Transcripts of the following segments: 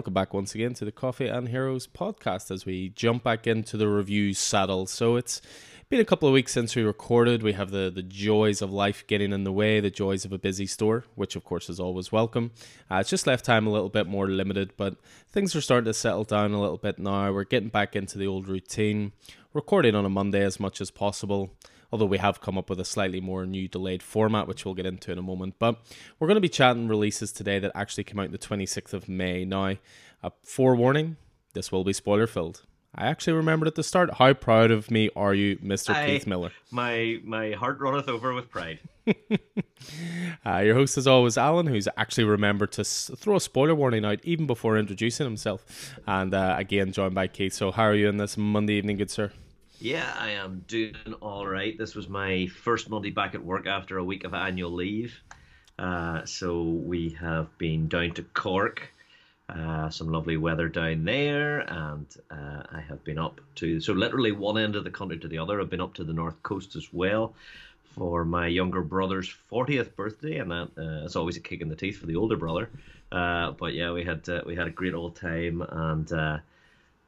Welcome back once again to the Coffee and Heroes podcast as we jump back into the review saddle. So it's been a couple of weeks since we recorded. We have the, the joys of life getting in the way, the joys of a busy store, which of course is always welcome. Uh, it's just left time a little bit more limited, but things are starting to settle down a little bit now. We're getting back into the old routine, recording on a Monday as much as possible although we have come up with a slightly more new delayed format, which we'll get into in a moment. But we're going to be chatting releases today that actually came out the 26th of May. Now, a forewarning this will be spoiler filled. I actually remembered at the start. How proud of me are you, Mr. I, Keith Miller? My my heart runneth over with pride. uh, your host is always Alan, who's actually remembered to s- throw a spoiler warning out even before introducing himself. And uh, again, joined by Keith. So, how are you in this Monday evening, good sir? Yeah, I am doing all right. This was my first Monday back at work after a week of annual leave. Uh, so we have been down to Cork. Uh, some lovely weather down there, and uh, I have been up to so literally one end of the country to the other. I've been up to the north coast as well for my younger brother's 40th birthday, and that uh, is always a kick in the teeth for the older brother. Uh, but yeah, we had uh, we had a great old time, and uh,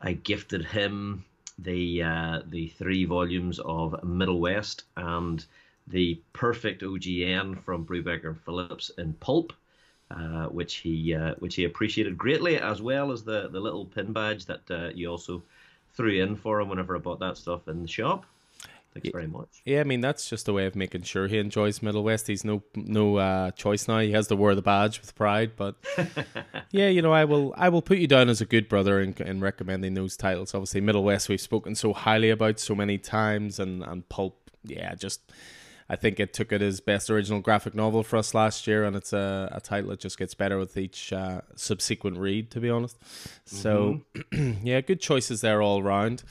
I gifted him the uh, the three volumes of Middle West and the perfect OGN from Brubaker and Phillips in pulp, uh, which he uh, which he appreciated greatly, as well as the the little pin badge that uh, you also threw in for him whenever I bought that stuff in the shop. Thanks very much. Yeah, I mean that's just a way of making sure he enjoys Middle West. He's no no uh, choice now. He has to wear the badge with pride. But yeah, you know, I will I will put you down as a good brother in, in recommending those titles. Obviously, Middle West we've spoken so highly about so many times, and and Pulp. Yeah, just I think it took it as best original graphic novel for us last year, and it's a, a title that just gets better with each uh, subsequent read. To be honest, so mm-hmm. yeah, good choices there all round.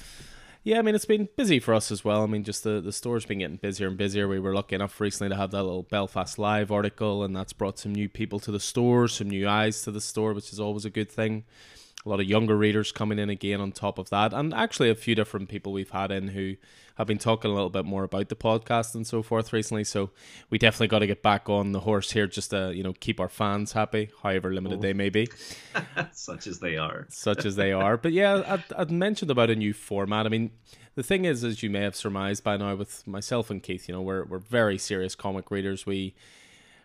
Yeah, I mean it's been busy for us as well. I mean, just the the store's been getting busier and busier. We were lucky enough recently to have that little Belfast Live article, and that's brought some new people to the store, some new eyes to the store, which is always a good thing. A lot of younger readers coming in again on top of that, and actually a few different people we've had in who have been talking a little bit more about the podcast and so forth recently. So we definitely got to get back on the horse here, just to you know keep our fans happy, however limited oh. they may be, such as they are, such as they are. But yeah, I'd, I'd mentioned about a new format. I mean, the thing is, as you may have surmised by now, with myself and Keith, you know, we're we're very serious comic readers. We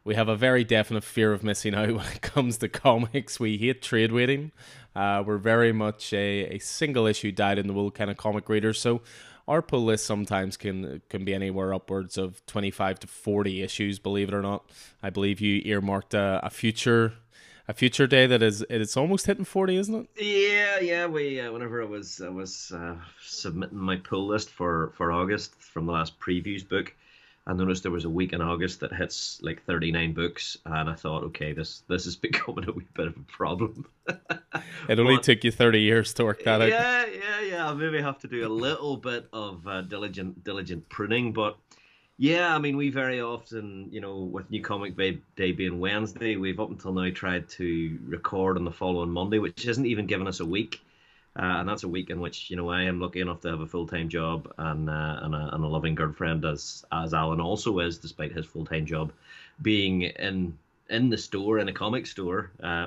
we have a very definite fear of missing out when it comes to comics. We hate trade waiting. Uh, we're very much a, a single issue dyed in the wool kind of comic reader. So our pull list sometimes can can be anywhere upwards of 25 to 40 issues believe it or not. I believe you earmarked a, a future a future day that is it's almost hitting 40 isn't it? Yeah yeah we uh, whenever i was i was uh, submitting my pull list for for august from the last previews book I noticed there was a week in August that hits like 39 books, and I thought, okay, this this is becoming a wee bit of a problem. it only but, took you 30 years to work that out. Yeah, yeah, yeah. I maybe have to do a little bit of uh, diligent diligent pruning, but yeah, I mean, we very often, you know, with New Comic Day being Wednesday, we've up until now tried to record on the following Monday, which isn't even giving us a week. Uh, and that's a week in which you know I am lucky enough to have a full time job and uh, and, a, and a loving girlfriend as as Alan also is, despite his full time job being in in the store in a comic store. Uh,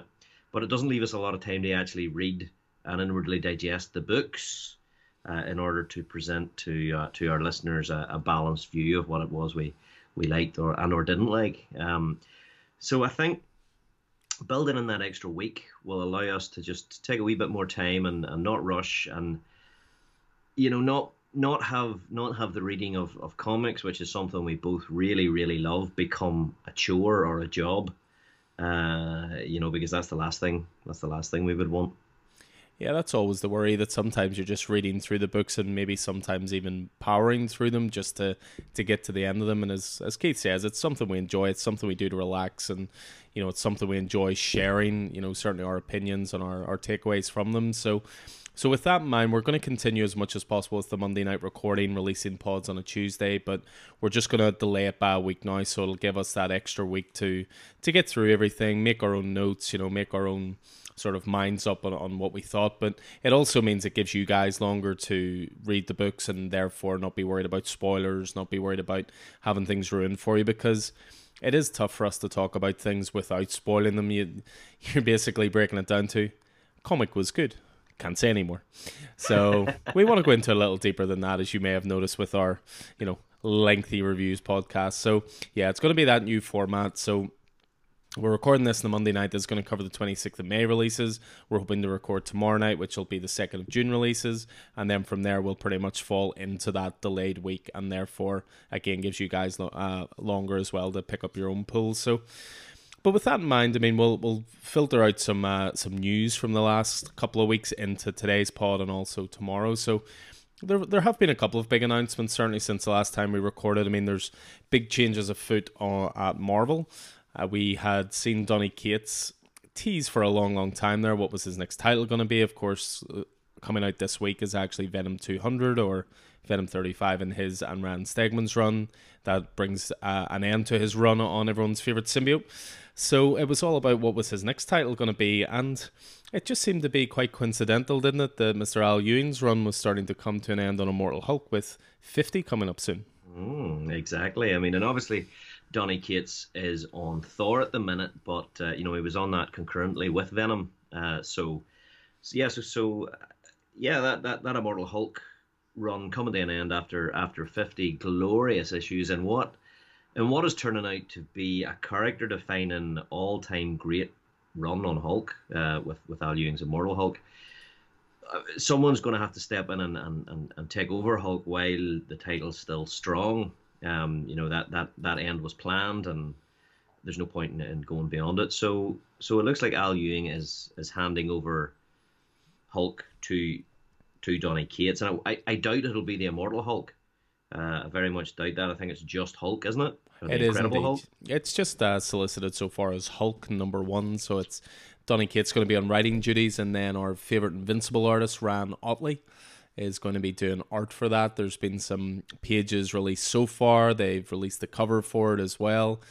but it doesn't leave us a lot of time to actually read and inwardly digest the books uh, in order to present to uh, to our listeners a, a, balanced view of what it was we we liked or and or didn't like. Um, so I think building in that extra week will allow us to just take a wee bit more time and, and not rush and you know not not have not have the reading of, of comics which is something we both really really love become a chore or a job. Uh, you know because that's the last thing that's the last thing we would want yeah, that's always the worry that sometimes you're just reading through the books and maybe sometimes even powering through them just to, to get to the end of them. And as as Keith says, it's something we enjoy. It's something we do to relax, and you know, it's something we enjoy sharing. You know, certainly our opinions and our, our takeaways from them. So. So with that in mind, we're going to continue as much as possible with the Monday night recording, releasing pods on a Tuesday, but we're just going to delay it by a week now, so it'll give us that extra week to to get through everything, make our own notes, you know, make our own sort of minds up on, on what we thought. But it also means it gives you guys longer to read the books and therefore not be worried about spoilers, not be worried about having things ruined for you because it is tough for us to talk about things without spoiling them. You, you're basically breaking it down to comic was good. Can't say anymore. So we want to go into a little deeper than that, as you may have noticed with our, you know, lengthy reviews podcast. So yeah, it's going to be that new format. So we're recording this on the Monday night. That's going to cover the 26th of May releases. We're hoping to record tomorrow night, which will be the 2nd of June releases. And then from there, we'll pretty much fall into that delayed week. And therefore, again, gives you guys uh, longer as well to pick up your own pools. So, but with that in mind, I mean, we'll we'll filter out some uh, some news from the last couple of weeks into today's pod and also tomorrow. So there there have been a couple of big announcements certainly since the last time we recorded. I mean, there's big changes afoot on, at Marvel. Uh, we had seen Donny Cates tease for a long, long time there. What was his next title going to be? Of course, uh, coming out this week is actually Venom 200 or Venom 35 in his and Ryan Stegman's run. That brings uh, an end to his run on everyone's favorite symbiote. So it was all about what was his next title going to be, and it just seemed to be quite coincidental, didn't it? That Mr. Al Ewing's run was starting to come to an end on Immortal Hulk with 50 coming up soon. Mm, exactly. I mean, and obviously Donny Cates is on Thor at the minute, but uh, you know he was on that concurrently with Venom. Uh, so, so, yeah, so, so yeah, that, that that Immortal Hulk run coming to an end after after fifty glorious issues, and what and what is turning out to be a character defining all time great run on Hulk uh, with with Al Ewing's Immortal Hulk. Uh, someone's going to have to step in and, and, and, and take over Hulk while the title's still strong. Um, you know that that that end was planned, and there's no point in, in going beyond it. So so it looks like Al Ewing is is handing over Hulk to to Donny Cates, and I, I doubt it'll be the Immortal Hulk. Uh, I very much doubt that. I think it's just Hulk, isn't it? It is indeed. Hulk? It's just uh, solicited so far as Hulk number one, so it's Donny Cates going to be on writing duties, and then our favorite Invincible artist, Ryan Ottley is going to be doing art for that. There's been some pages released so far. They've released the cover for it as well.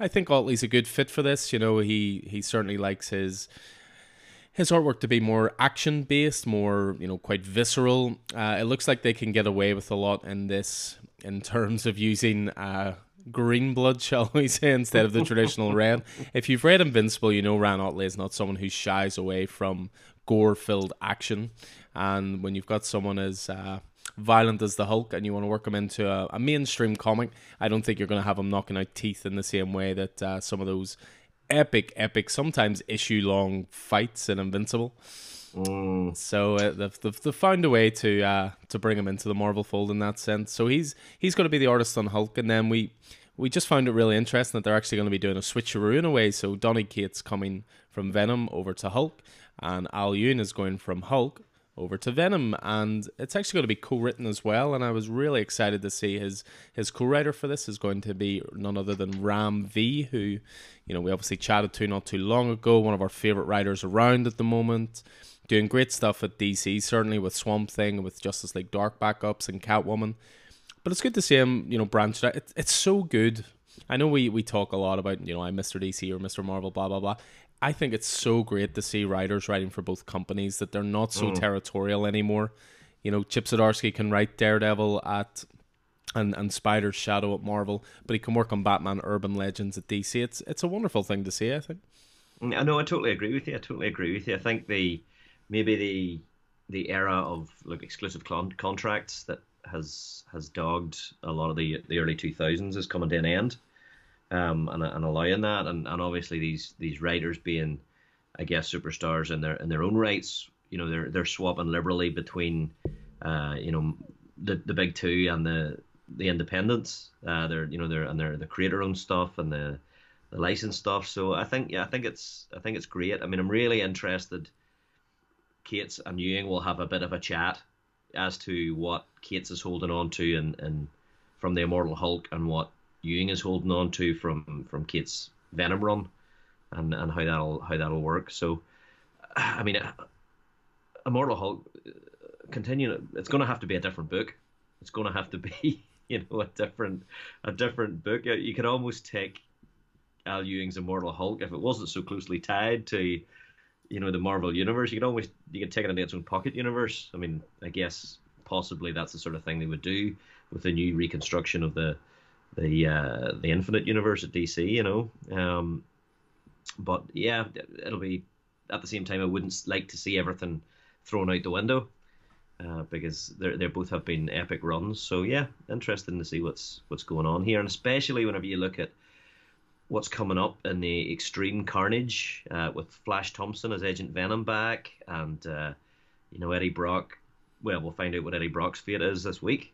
I think Ottley's a good fit for this. You know, he he certainly likes his his artwork to be more action based, more you know, quite visceral. Uh, it looks like they can get away with a lot in this in terms of using uh, green blood, shall we say, instead of the traditional red. If you've read Invincible, you know Ryan Ottley is not someone who shies away from gore filled action. And when you've got someone as uh, violent as the Hulk and you want to work him into a, a mainstream comic, I don't think you're going to have him knocking out teeth in the same way that uh, some of those epic, epic, sometimes issue long fights in Invincible. Mm. So uh, they've, they've, they've, found a way to uh, to bring him into the Marvel fold in that sense. So he's he's going to be the artist on Hulk, and then we we just found it really interesting that they're actually going to be doing a switcheroo in a way. So Donny Cates coming from Venom over to Hulk, and Al Ewing is going from Hulk over to Venom, and it's actually going to be co-written as well. And I was really excited to see his his co-writer for this is going to be none other than Ram V, who you know we obviously chatted to not too long ago. One of our favorite writers around at the moment, doing great stuff at DC, certainly with Swamp Thing, with Justice League Dark backups and Catwoman. But it's good to see him, you know, branched out. It, it's so good. I know we, we talk a lot about, you know, I'm Mr. DC or Mr. Marvel, blah, blah, blah. I think it's so great to see writers writing for both companies that they're not so mm. territorial anymore. You know, Chip Zdarsky can write Daredevil at and and Spider's Shadow at Marvel, but he can work on Batman Urban Legends at DC. It's it's a wonderful thing to see. I think. Mm, I know. I totally agree with you. I totally agree with you. I think the maybe the the era of like exclusive con- contracts that has has dogged a lot of the the early two thousands is coming to an end um, and, and allowing that, and, and obviously these these writers being, I guess, superstars in their in their own rights. You know, they're they're swapping liberally between, uh, you know, the the big two and the the independents. Uh, they're you know they're and they're the creator owned stuff and the the licensed stuff. So I think yeah, I think it's I think it's great. I mean, I'm really interested. Cates and Ewing will have a bit of a chat as to what Cates is holding on to and, and from the Immortal Hulk and what Ewing is holding on to from from Cates' Venom run, and and how that'll how that'll work. So, I mean, Immortal Hulk continuing. It's going to have to be a different book. It's going to have to be you know a different a different book. You could almost take Al Ewing's Immortal Hulk if it wasn't so closely tied to you know the Marvel universe. You could always you could take it into its own pocket universe. I mean, I guess possibly that's the sort of thing they would do with the new reconstruction of the the uh, the Infinite Universe at DC, you know. Um, but yeah, it'll be at the same time, I wouldn't like to see everything thrown out the window uh, because they they both have been epic runs. So yeah, interesting to see what's what's going on here, and especially whenever you look at what's coming up in the Extreme Carnage uh, with Flash Thompson as Agent Venom back, and uh, you know Eddie Brock. Well, we'll find out what Eddie Brock's fate is this week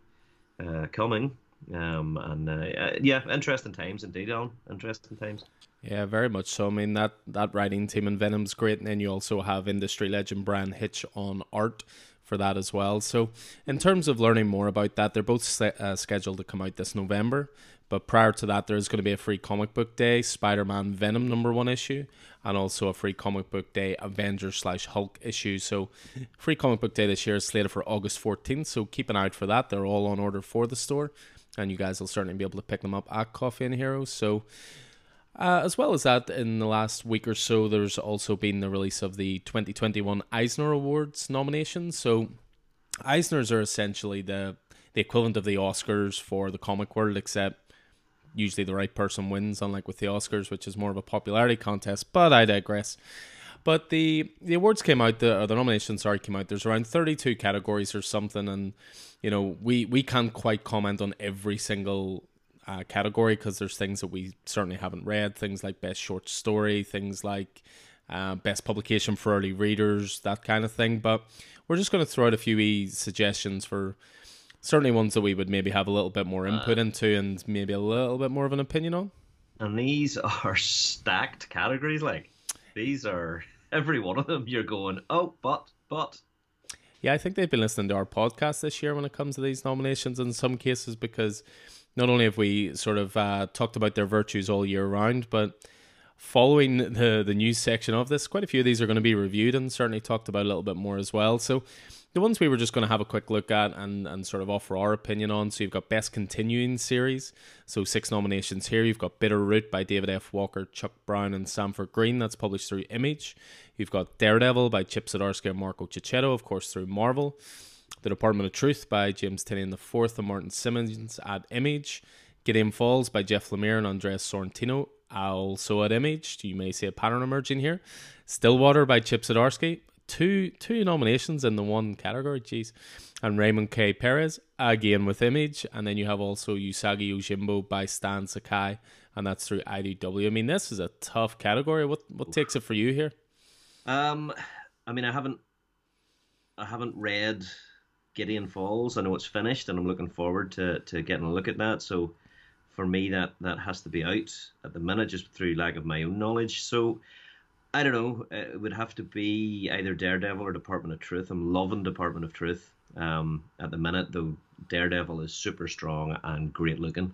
uh, coming. Um, and uh, yeah, interesting times indeed, Alan. Interesting times. Yeah, very much so. I mean that that writing team in Venom's great, and then you also have industry legend Bryan Hitch on art for that as well. So, in terms of learning more about that, they're both uh, scheduled to come out this November. But prior to that, there's going to be a free comic book day, Spider Man Venom number one issue, and also a free comic book day, Avengers slash Hulk issue. So, free comic book day this year is slated for August 14th. So, keep an eye out for that. They're all on order for the store, and you guys will certainly be able to pick them up at Coffee and Heroes. So, uh, as well as that, in the last week or so, there's also been the release of the 2021 Eisner Awards nominations. So, Eisners are essentially the the equivalent of the Oscars for the comic world, except usually the right person wins, unlike with the Oscars, which is more of a popularity contest. But I digress. But the the awards came out, the the nominations sorry came out. There's around 32 categories or something, and you know we we can't quite comment on every single uh, category because there's things that we certainly haven't read, things like best short story, things like uh, best publication for early readers, that kind of thing. But we're just going to throw out a few e suggestions for certainly ones that we would maybe have a little bit more input uh, into and maybe a little bit more of an opinion on. And these are stacked categories. Like these are every one of them. You're going, oh, but, but. Yeah, I think they've been listening to our podcast this year when it comes to these nominations in some cases because not only have we sort of uh, talked about their virtues all year round, but following the the news section of this, quite a few of these are going to be reviewed and certainly talked about a little bit more as well. So the ones we were just going to have a quick look at and, and sort of offer our opinion on. So you've got Best Continuing Series. So six nominations here. You've got Bitter Root by David F. Walker, Chuck Brown, and Sanford Greene, That's published through Image. You've got Daredevil by Chip Zdarsky and Marco Checchetto, of course, through Marvel. The Department of Truth by James Tynion IV and Martin Simmonds at Image. Gideon Falls by Jeff Lemire and Andreas Sorrentino, also at Image. You may see a pattern emerging here. Stillwater by Chip Zdarsky. Two two nominations in the one category, jeez. And Raymond K. Perez, again with Image. And then you have also Usagi Yojimbo by Stan Sakai, and that's through IDW. I mean, this is a tough category. What what takes it for you here? Um, I mean, I haven't I haven't read Gideon Falls. I know it's finished, and I'm looking forward to, to getting a look at that. So for me, that that has to be out at the minute, just through lack of my own knowledge. So I don't know. It would have to be either Daredevil or Department of Truth. I'm loving Department of Truth um, at the minute, though. Daredevil is super strong and great looking.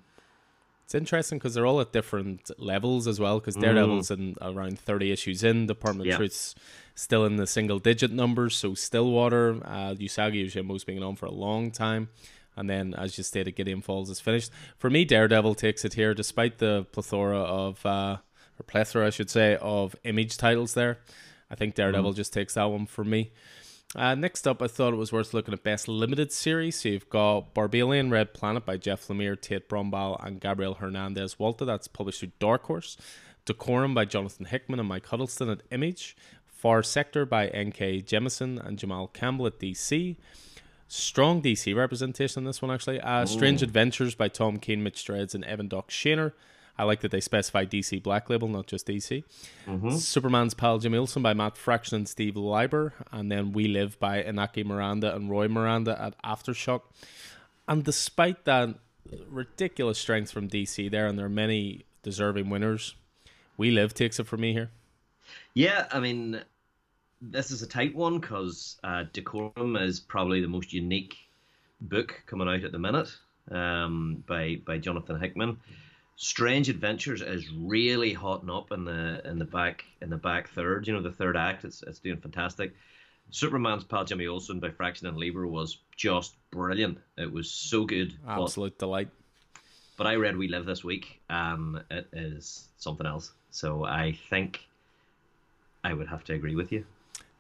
It's interesting because they're all at different levels as well. Because Daredevil's mm. in around thirty issues in, Department of Truth's still in the single digit numbers. So Stillwater, uh, Usagi Yojimbo's been on for a long time. And then, as you stated, Gideon Falls is finished. For me, Daredevil takes it here, despite the plethora of, uh, or plethora, I should say, of image titles there. I think Daredevil mm. just takes that one for me. Uh, next up, I thought it was worth looking at Best Limited Series. So you've got Barbalien Red Planet by Jeff Lemire, Tate Brombal, and Gabriel Hernandez Walta. That's published through Dark Horse. Decorum by Jonathan Hickman and Mike Huddleston at Image. Far Sector by N.K. Jemisin and Jamal Campbell at DC. Strong DC representation in this one, actually. Uh, Strange Adventures by Tom King, Mitch Gerads, and Evan Doc Shaner. I like that they specify DC Black Label, not just DC. Mm-hmm. Superman's Pal Jimmy Olsen by Matt Fraction and Steve Lieber. And then We Live by Inaki Miranda and Roy Miranda at Aftershock. And despite that ridiculous strength from DC there, and there are many deserving winners, We Live takes it for me here. Yeah, I mean, this is a tight one because uh, Decorum is probably the most unique book coming out at the minute um, by by Jonathan Hickman. Strange Adventures is really hotting up in the in the back in the back third. You know, the third act. It's it's doing fantastic. Superman's pal Jimmy Olsen by Fraction and Lieber was just brilliant. It was so good. Absolute but, delight. But I read We Live this week, and it is something else. So I think I would have to agree with you.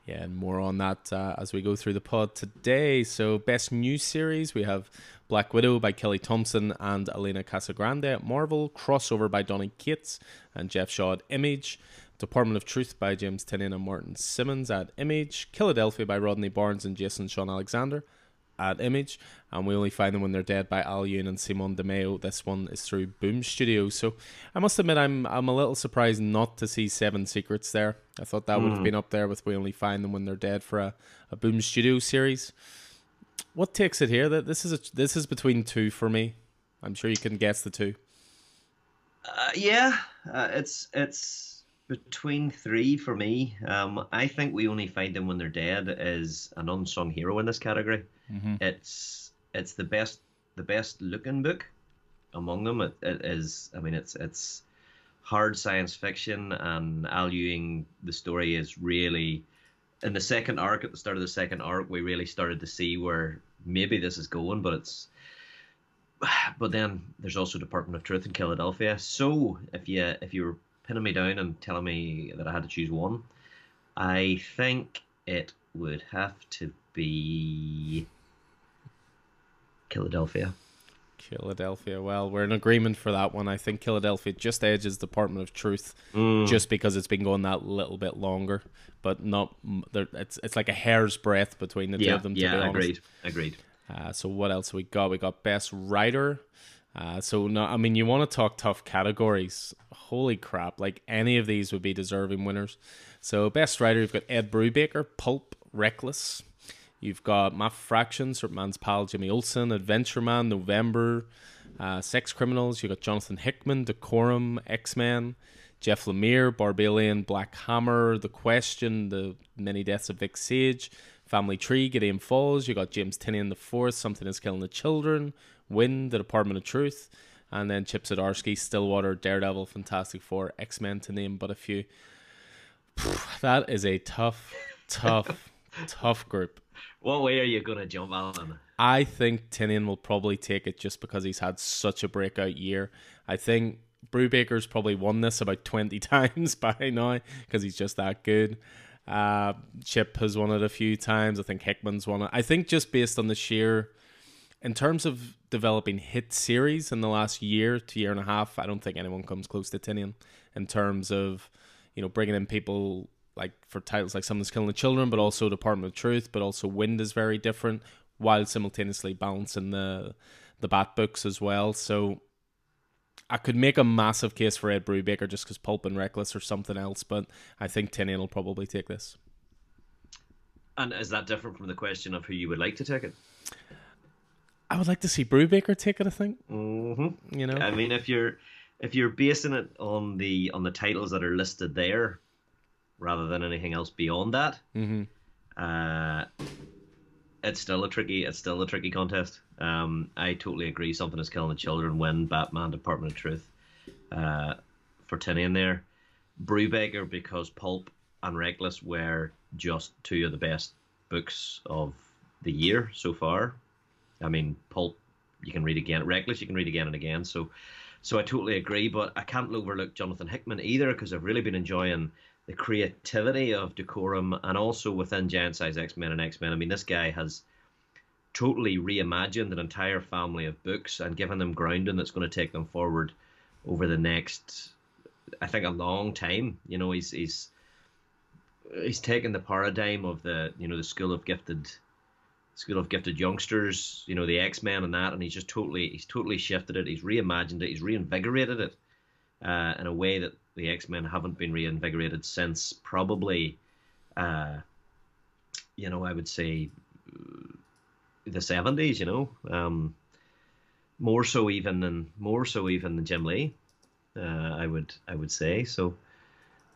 Yeah, and more on that uh, as we go through the pod today. So, best new series we have Black Widow by Kelly Thompson and Elena Casagrande at Marvel, Crossover by Donny Cates and Geoff Shaw at Image, Department of Truth by James Tynion and Martin Simmonds at Image. Philadelphia by Rodney Barnes and Jason Shawn Alexander at Image, and we only find them when they're dead by Al Ewing and Simone Di Meo. This one is through Boom Studio, So I must admit, I'm I'm a little surprised not to see Seven Secrets there. I thought that mm. would have hmm. been up there with We Only Find Them When They're Dead for a, a Boom Studio series. What takes it here? That this is a, this is between two for me. I'm sure you can guess the two. Uh, yeah, uh, it's it's between three for me. Um, I think we only find them when they're dead is an unsung hero in this category. Mm-hmm. It's it's the best the best looking book among them. It, it is. I mean, it's it's hard science fiction, and Al Ewing. The story is really in the second arc. At the start of the second arc, we really started to see where maybe this is going, but it's. But then there's also Department of Truth in Philadelphia. So if you if you were pinning me down and telling me that I had to choose one, I think it would have to be Philadelphia. Philadelphia. Well, we're in agreement for that one. I think Philadelphia just edges Department of Truth, mm. just because it's been going that little bit longer, but not. It's it's like a hair's breadth between the yeah, two of them. yeah, agreed, agreed. Uh, so what else we got? We got best writer. Uh, so no, I mean you want to talk tough categories. Holy crap! Like any of these would be deserving winners. So best writer, you've got Ed Brubaker, Pulp, Reckless. You've got Matt Fraction, Superman's pal Jimmy Olsen, Adventure Man, November, uh, Sex Criminals. You've got Jonathan Hickman, Decorum, X Men, Jeff Lemire, Barbalien, Black Hammer, The Question, The Many Deaths of Vic Sage, Family Tree, Gideon Falls. You've got James Tynion the Fourth, Something is Killing the Children, Wynd, The Department of Truth, and then Chip Zdarsky, Stillwater, Daredevil, Fantastic Four, X Men, to name but a few. That is a tough, tough, tough group. What way are you going to jump, Alan? I think Tynion will probably take it just because he's had such a breakout year. I think Brubaker's probably won this about 20 times by now because he's just that good. Uh, Chip has won it a few times. I think Hickman's won it. I think just based on the sheer, in terms of developing hit series in the last year to year and a half, I don't think anyone comes close to Tynion in terms of, you know, bringing in people like for titles like Someone's Killing the Children, but also Department of Truth, but also Wynd is very different, while simultaneously balancing the the Bat books as well. So I could make a massive case for Ed Brubaker just because Pulp and Reckless or something else, but I think Tynion will probably take this. And is that different from the question of who you would like to take it? I would like to see Brubaker take it. I think. Mm-hmm. You know, I mean, if you're if you're basing it on the on the titles that are listed there, rather than anything else beyond that. Mm-hmm. Uh, it's still a tricky, it's still a tricky contest. Um, I totally agree. Something is killing the children. When Batman, Department of Truth, uh, for Tynion there, Brubaker because Pulp and Reckless were just two of the best books of the year so far. I mean, Pulp you can read again, Reckless you can read again and again. So, so I totally agree. But I can't overlook Jonathan Hickman either because I've really been enjoying the creativity of Decorum and also within Giant Size X Men and X Men. I mean, this guy has totally reimagined an entire family of books and given them grounding that's going to take them forward over the next, I think, a long time. You know, he's he's he's taken the paradigm of the you know the school of gifted school of gifted youngsters, you know, the X Men and that, and he's just totally he's totally shifted it. He's reimagined it. He's reinvigorated it uh, in a way that the X Men haven't been reinvigorated since probably, uh, you know, I would say the seventies. You know, um, more so even than more so even than Jim Lee. Uh, I would I would say so.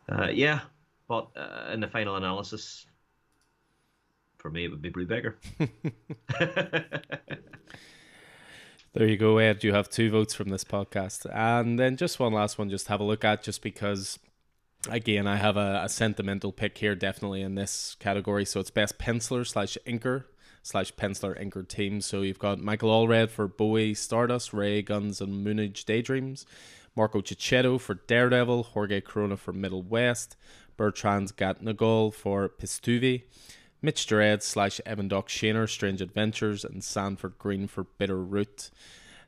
Uh, yeah, but uh, in the final analysis, for me, it would be Brubaker. There you go, Ed. You have two votes from this podcast. And then just one last one, just have a look at, just because, again, I have a, a sentimental pick here, definitely in this category. So it's best penciler slash inker slash penciler inker team. So you've got Michael Allred for Bowie Stardust, Ray Guns and Moonage Daydreams, Marco Checchetto for Daredevil, Jorge Corona for Middle West, Bertrand Gatignol for Pistouvi, Mitch Dread slash Evan Doc Shaner, Strange Adventures, and Sanford Greene for Bitter Root.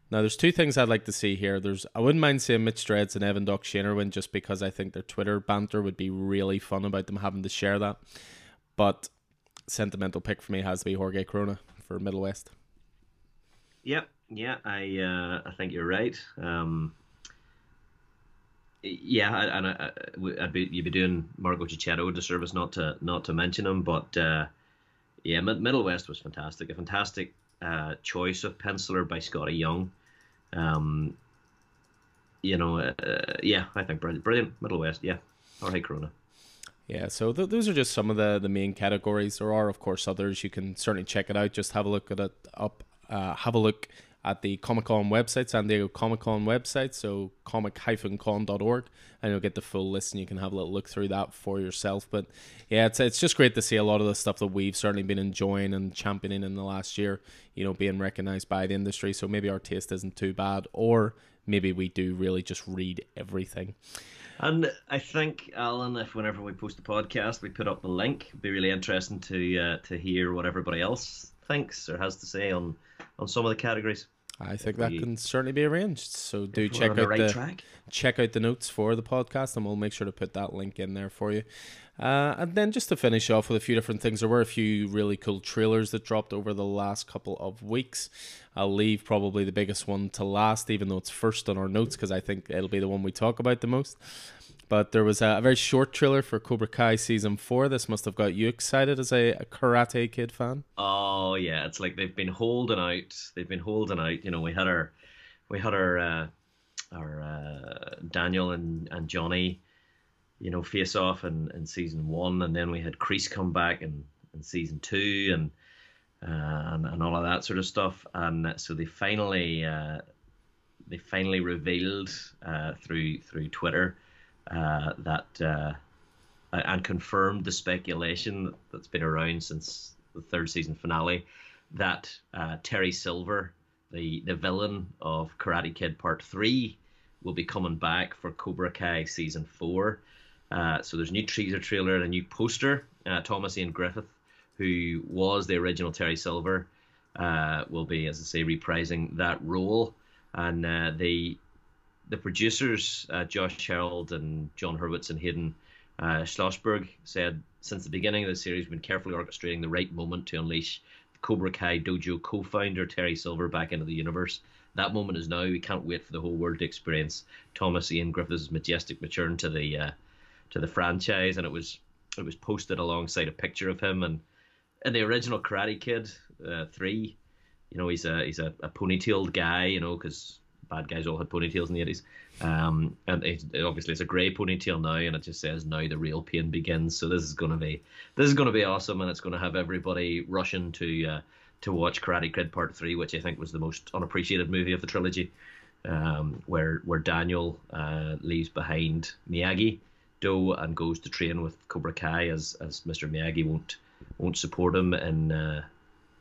Now, there's two things I'd like to see here. There's I wouldn't mind seeing Mitch Gerads and Evan Doc Shaner win just because I think their Twitter banter would be really fun about them having to share that. But sentimental pick for me has to be Jorge Corona for Middle West. Yep, yeah, I uh, I think you're right. Um, yeah, and I, would be you'd be doing Marco Checchetto a disservice not to not to mention him, but uh, yeah, Middle West was fantastic. A fantastic uh, choice of penciler by Skottie Young. Um, you know, uh, yeah, I think brilliant, brilliant Middle West. Yeah, all right, Corona. Yeah, so th- those are just some of the, the main categories. There are, of course, others. You can certainly check it out. Just have a look at it up. Uh, have a look at the Comic Con website, San Diego Comic Con website, so comic-con.org, and you'll get the full list and you can have a little look through that for yourself. But yeah, it's it's just great to see a lot of the stuff that we've certainly been enjoying and championing in the last year, you know, being recognized by the industry. So maybe our taste isn't too bad, or maybe we do really just read everything. And I think, Alan, if whenever we post a podcast, we put up the link, it'd be really interesting to uh, to hear what everybody else thinks or has to say on on some of the categories. I think that can certainly be arranged. So do check out the, right the check out the notes for the podcast, and we'll make sure to put that link in there for you. Uh, and then just to finish off with a few different things, there were a few really cool trailers that dropped over the last couple of weeks. I'll leave probably the biggest one to last, even though it's first on our notes, because I think it'll be the one we talk about the most. But there was a, very short trailer for Cobra Kai season four. This must have got you excited as a, a, Karate Kid fan. Oh yeah, it's like they've been holding out. They've been holding out. You know, we had our, we had our, uh, our uh, Daniel and and Johnny, you know, face off in, in season one, and then we had Kreese come back in, in season two, and uh, and and all of that sort of stuff. And so they finally, uh, they finally revealed uh, through through Twitter uh, that uh, and confirmed the speculation that's been around since the third season finale that uh, Terry Silver, the the villain of Karate Kid Part Three, will be coming back for Cobra Kai season four. Uh, so there's a new teaser trailer and a new poster. Uh, Thomas Ian Griffith, who was the original Terry Silver, uh, will be, as I say, reprising that role. And uh, they the producers, uh, Josh Heald and Jon Hurwitz and Hayden uh, Schlossberg, said since the beginning of the series, we've been carefully orchestrating the right moment to unleash Cobra Kai Dojo co-founder Terry Silver back into the universe. That moment is now. We can't wait for the whole world to experience Thomas Ian Griffith's majestic return to the uh, to the franchise, and it was it was posted alongside a picture of him and in the original Karate Kid uh, three. You know, he's a he's a, a ponytailed guy. You know, because bad guys all had ponytails in the 80s. Um, and it, it, obviously it's a grey ponytail now, and it just says now the real pain begins. So this is going to be this is going to be awesome, and it's going to have everybody rushing to uh, to watch Karate Kid Part Three, which I think was the most unappreciated movie of the trilogy, um, where where Daniel uh, leaves behind Miyagi Do and goes to train with Cobra Kai as as Mr. Miyagi won't won't support him in uh,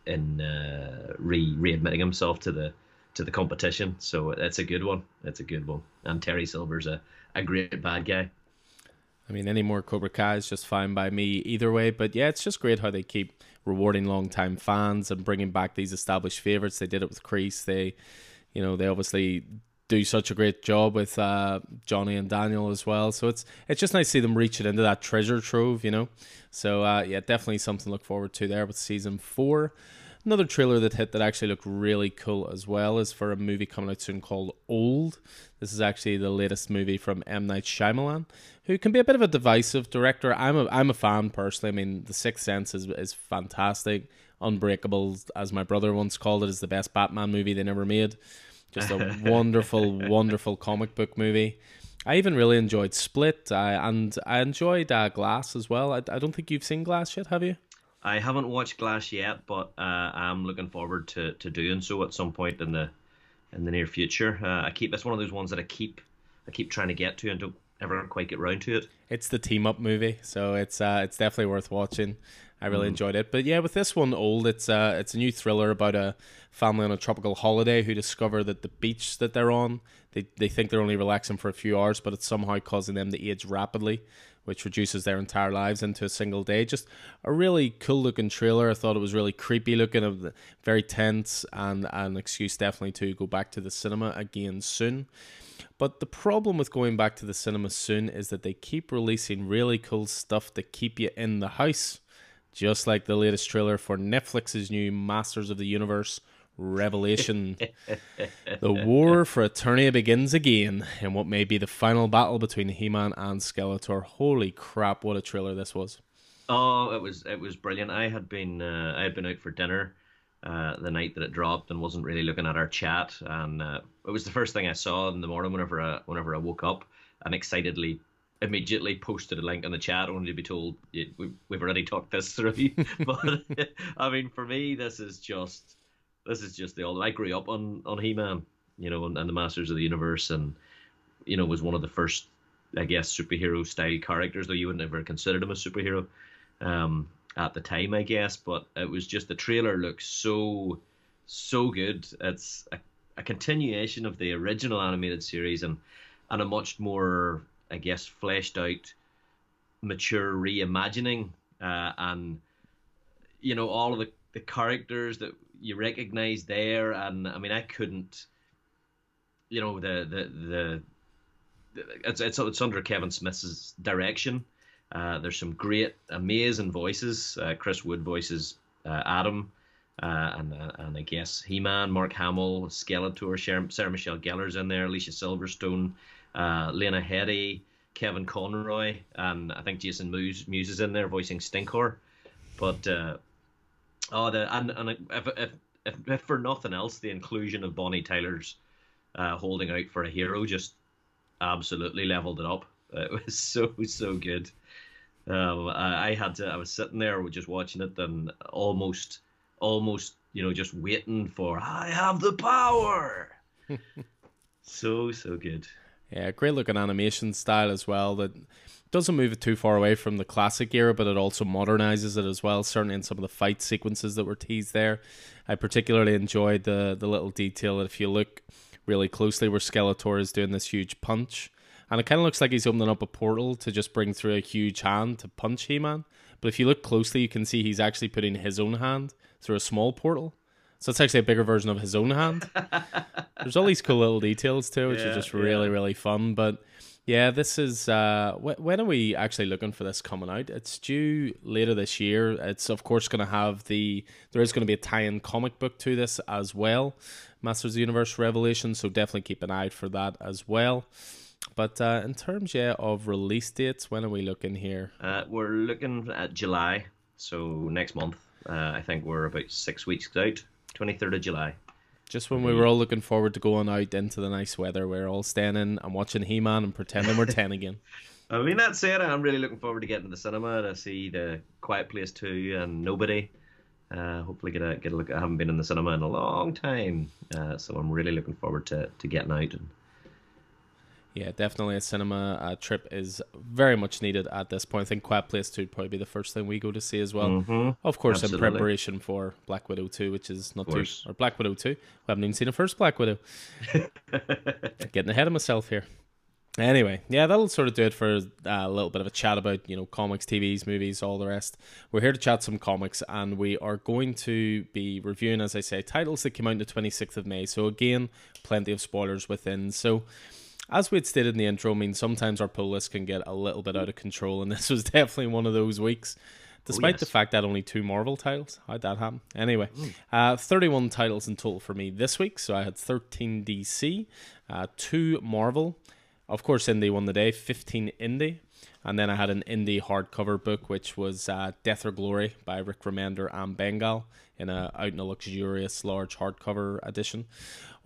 in uh, re readmitting himself to the to the competition. So it's a good one. It's a good one. And Terry Silver's a, a great bad guy. I mean, any more Cobra Kai is just fine by me either way. But yeah, it's just great how they keep rewarding long-time fans and bringing back these established favorites. They did it with Kreese. They, you know, they obviously do such a great job with uh, Johnny and Daniel as well. So it's it's just nice to see them reaching into that treasure trove, you know. So uh, yeah, definitely something to look forward to there with season four. Another trailer that hit that actually looked really cool as well is for a movie coming out soon called Old. This is actually the latest movie from M Night Shyamalan, who can be a bit of a divisive director. I'm a I'm a fan personally. I mean, The Sixth Sense is is fantastic. Unbreakable, as my brother once called it, is the best Batman movie they never made. Just a wonderful, wonderful comic book movie. I even really enjoyed Split, I, and I enjoyed uh, Glass as well. I, I don't think you've seen Glass yet, have you? I haven't watched Glass yet, but uh, I'm looking forward to, to doing so at some point in the in the near future. Uh, I keep it's one of those ones that I keep I keep trying to get to and don't ever quite get around to it. It's the team up movie, so it's uh, it's definitely worth watching. I really mm. enjoyed it. But yeah, with this one, old, it's uh, it's a new thriller about a family on a tropical holiday who discover that the beach that they're on, they they think they're only relaxing for a few hours, but it's somehow causing them to age rapidly which reduces their entire lives into a single day. Just a really cool looking trailer. I thought it was really creepy looking, very tense, and an excuse definitely to go back to the cinema again soon. But the problem with going back to the cinema soon is that they keep releasing really cool stuff to keep you in the house. Just like the latest trailer for Netflix's new Masters of the Universe Revelation. the war for Eternia begins again in what may be the final battle between He Man and Skeletor. Holy crap, what a trailer this was. Oh, it was it was brilliant. I had been uh, I had been out for dinner uh, the night that it dropped and wasn't really looking at our chat, and uh, it was the first thing I saw in the morning whenever I, whenever I woke up and excitedly immediately posted a link in the chat only to be told we, we've already talked this through. but I mean, for me, this is just this is just the old. I grew up on on He Man, you know, and, and the Masters of the Universe, and you know, was one of the first, I guess, superhero style characters. Though you would never considered him a superhero um, at the time, I guess. But it was just the trailer looks so so good. It's a, a continuation of the original animated series and and a much more, I guess, fleshed out, mature reimagining, uh, and you know all of the the characters that you recognize there, and I mean, I couldn't, you know, the the the, it's, it's it's under Kevin Smith's direction. Uh, there's some great, amazing voices. Uh, Chris Wood voices uh, Adam, uh, and uh, and I guess He Man, Mark Hamill, Skeletor, Sarah Michelle Gellar's in there, Alicia Silverstone, uh, Lena Headey, Kevin Conroy, and I think Jason Mewes, Mewes is in there voicing Stinkor. But Oh, the and and if if, if, if for nothing else, the inclusion of Bonnie Tyler's uh, holding out for a hero just absolutely leveled it up. It was so so good. Um, I, I had to. I was sitting there just watching it and almost almost you know just waiting for I have the power. so so good. Yeah, great looking animation style as well. That doesn't move it too far away from the classic era, but it also modernizes it as well. Certainly in some of the fight sequences that were teased there, I particularly enjoyed the the little detail that if you look really closely, where Skeletor is doing this huge punch, and it kind of looks like he's opening up a portal to just bring through a huge hand to punch He Man. But if you look closely, you can see he's actually putting his own hand through a small portal. So it's actually a bigger version of his own hand. There's all these cool little details too, which yeah, are just really, yeah. really fun. But yeah, this is uh, wh- when are we actually looking for this coming out? It's due later this year. It's of course going to have the there is going to be a tie-in comic book to this as well, Masters of the Universe Revelation. So definitely keep an eye out for that as well. But uh, in terms, yeah, of release dates, when are we looking here? Uh, we're looking at July, so next month. Uh, I think we're about six weeks out, twenty third of July. Just when we were all looking forward to going out into the nice weather, we are all staying in and watching He Man and pretending we're 10 again. I mean, that said, I'm really looking forward to getting to the cinema to see The Quiet Place 2 and Nobody. Uh, hopefully, get a get a look. I haven't been in the cinema in a long time, uh, so I'm really looking forward to, to getting out and yeah, definitely a cinema uh, trip is very much needed at this point. I think Quiet Place 2 would probably be the first thing we go to see as well. Mm-hmm. Of course, Absolutely. in preparation for Black Widow 2, which is not too. Or Black Widow 2. We haven't even seen the first Black Widow. Getting ahead of myself here. Anyway, yeah, that'll sort of do it for uh, a little bit of a chat about, you know, comics, TVs, movies, all the rest. We're here to chat some comics, and we are going to be reviewing, as I say, titles that came out on the 26th of May. So, again, plenty of spoilers within. So, as we had stated in the intro, I mean, sometimes our pull list can get a little bit out of control, and this was definitely one of those weeks. Despite oh, yes. the fact that only two Marvel titles, how'd that happen? Anyway, mm. uh, 31 titles in total for me this week. So I had 13 DC, uh, two Marvel, of course, Indie won the day, 15 Indie. And then I had an indie hardcover book, which was uh, Death or Glory by Rick Remender and Bengal in a out in a luxurious large hardcover edition.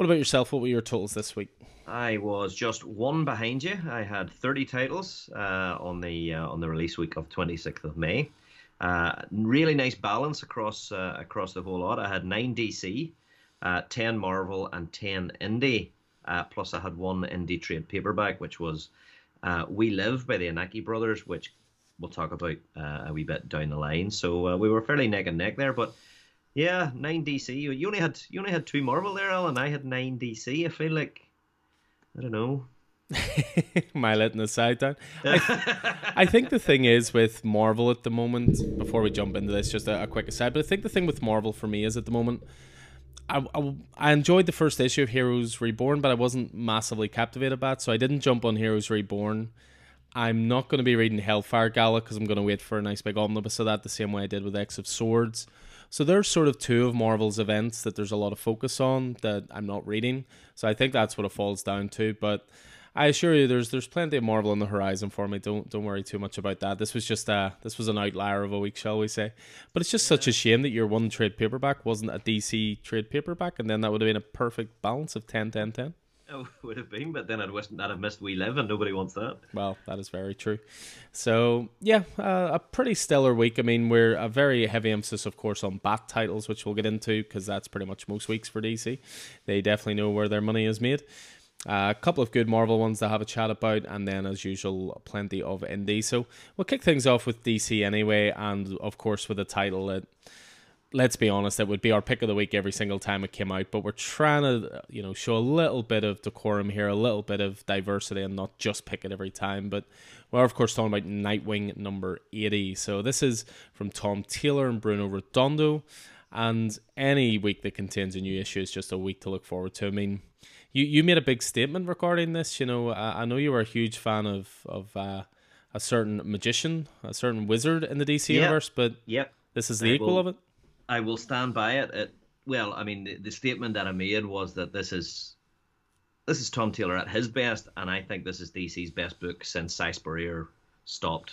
What about yourself? What were your totals this week? I was just one behind you. I had 30 titles uh, on the uh, on the release week of 26th of May. Uh, really nice balance across uh, across the whole lot. I had nine DC, uh, 10 Marvel, and 10 Indie. Uh, plus, I had one indie trade paperback, which was We Live by the Anaki Brothers, which we'll talk about a wee bit down the line. So we were fairly neck and neck there, but yeah, nine DC. You only had you only had two Marvel there, Alan. I had nine DC. I feel like I don't know. My letting the side down. I, I, think the thing is with Marvel at the moment, before we jump into this, just a, a, quick aside, but I think the thing with Marvel for me is at the moment, I, I, I, enjoyed the first issue of Heroes Reborn, but I wasn't massively captivated by it, so I didn't jump on Heroes Reborn. I'm not going to be reading Hellfire Gala because I'm going to wait for a nice big omnibus of that the same way I did with X of Swords. So there's sort of two of Marvel's events that there's a lot of focus on that I'm not reading. So I think that's what it falls down to. But I assure you, there's there's plenty of Marvel on the horizon for me. Don't don't worry too much about that. This was just a this was an outlier of a week, shall we say? But it's just yeah. such a shame that your one trade paperback wasn't a DC trade paperback, and then that would have been a perfect balance of 10, 10, 10. Oh, would have been, but then I'd wish I'd have missed We Live, and nobody wants that. Well, that is very true. So yeah, uh, a pretty stellar week. I mean, we're a very heavy emphasis, of course, on bat titles, which we'll get into because that's pretty much most weeks for DC. They definitely know where their money is made. Uh, a couple of good Marvel ones to have a chat about, and then, as usual, plenty of indie. So we'll kick things off with DC anyway, and of course, with a title that, let's be honest, it would be our pick of the week every single time it came out. But we're trying to, you know, show a little bit of decorum here, a little bit of diversity, and not just pick it every time. But we're of course talking about Nightwing number eighty. So this is from Tom Taylor and Bruno Redondo, and any week that contains a new issue is just a week to look forward to. I mean you you made a big statement regarding this. You know, I, I know you were a huge fan of of uh, a certain magician, a certain wizard in the DC yep. universe, but yep, this is the I equal will, of it. I will stand by it. it well, I mean, the, the statement that I made was that this is this is Tom Taylor at his best, and I think this is DC's best book since Si Spurrier stopped.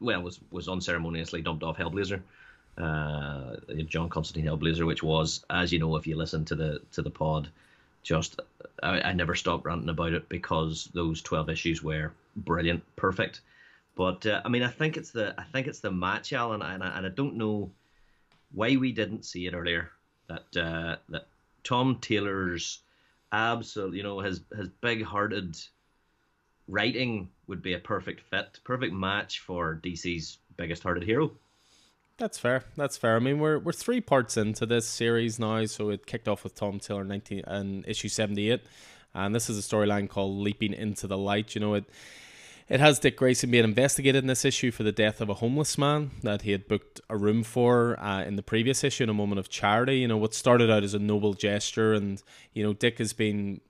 Well, was was unceremoniously dumped off Hellblazer, uh, John Constantine Hellblazer, which was, as you know, if you listen to the to the pod, just I, I never stopped ranting about it because those twelve issues were brilliant, perfect. But uh, I mean, I think it's the I think it's the match, Alan, and I, and I don't know why we didn't see it earlier. That uh, that Tom Taylor's absolute, you know, his his big-hearted writing would be a perfect fit, perfect match for DC's biggest-hearted hero. That's fair. That's fair. I mean, we're we're three parts into this series now, so it kicked off with Tom Taylor nineteen and issue seventy eight, and this is a storyline called "Leaping into the Light." You know it. It has Dick Grayson being investigated in this issue for the death of a homeless man that he had booked a room for uh, in the previous issue in a moment of charity. You know, what started out as a noble gesture, and you know, Dick has been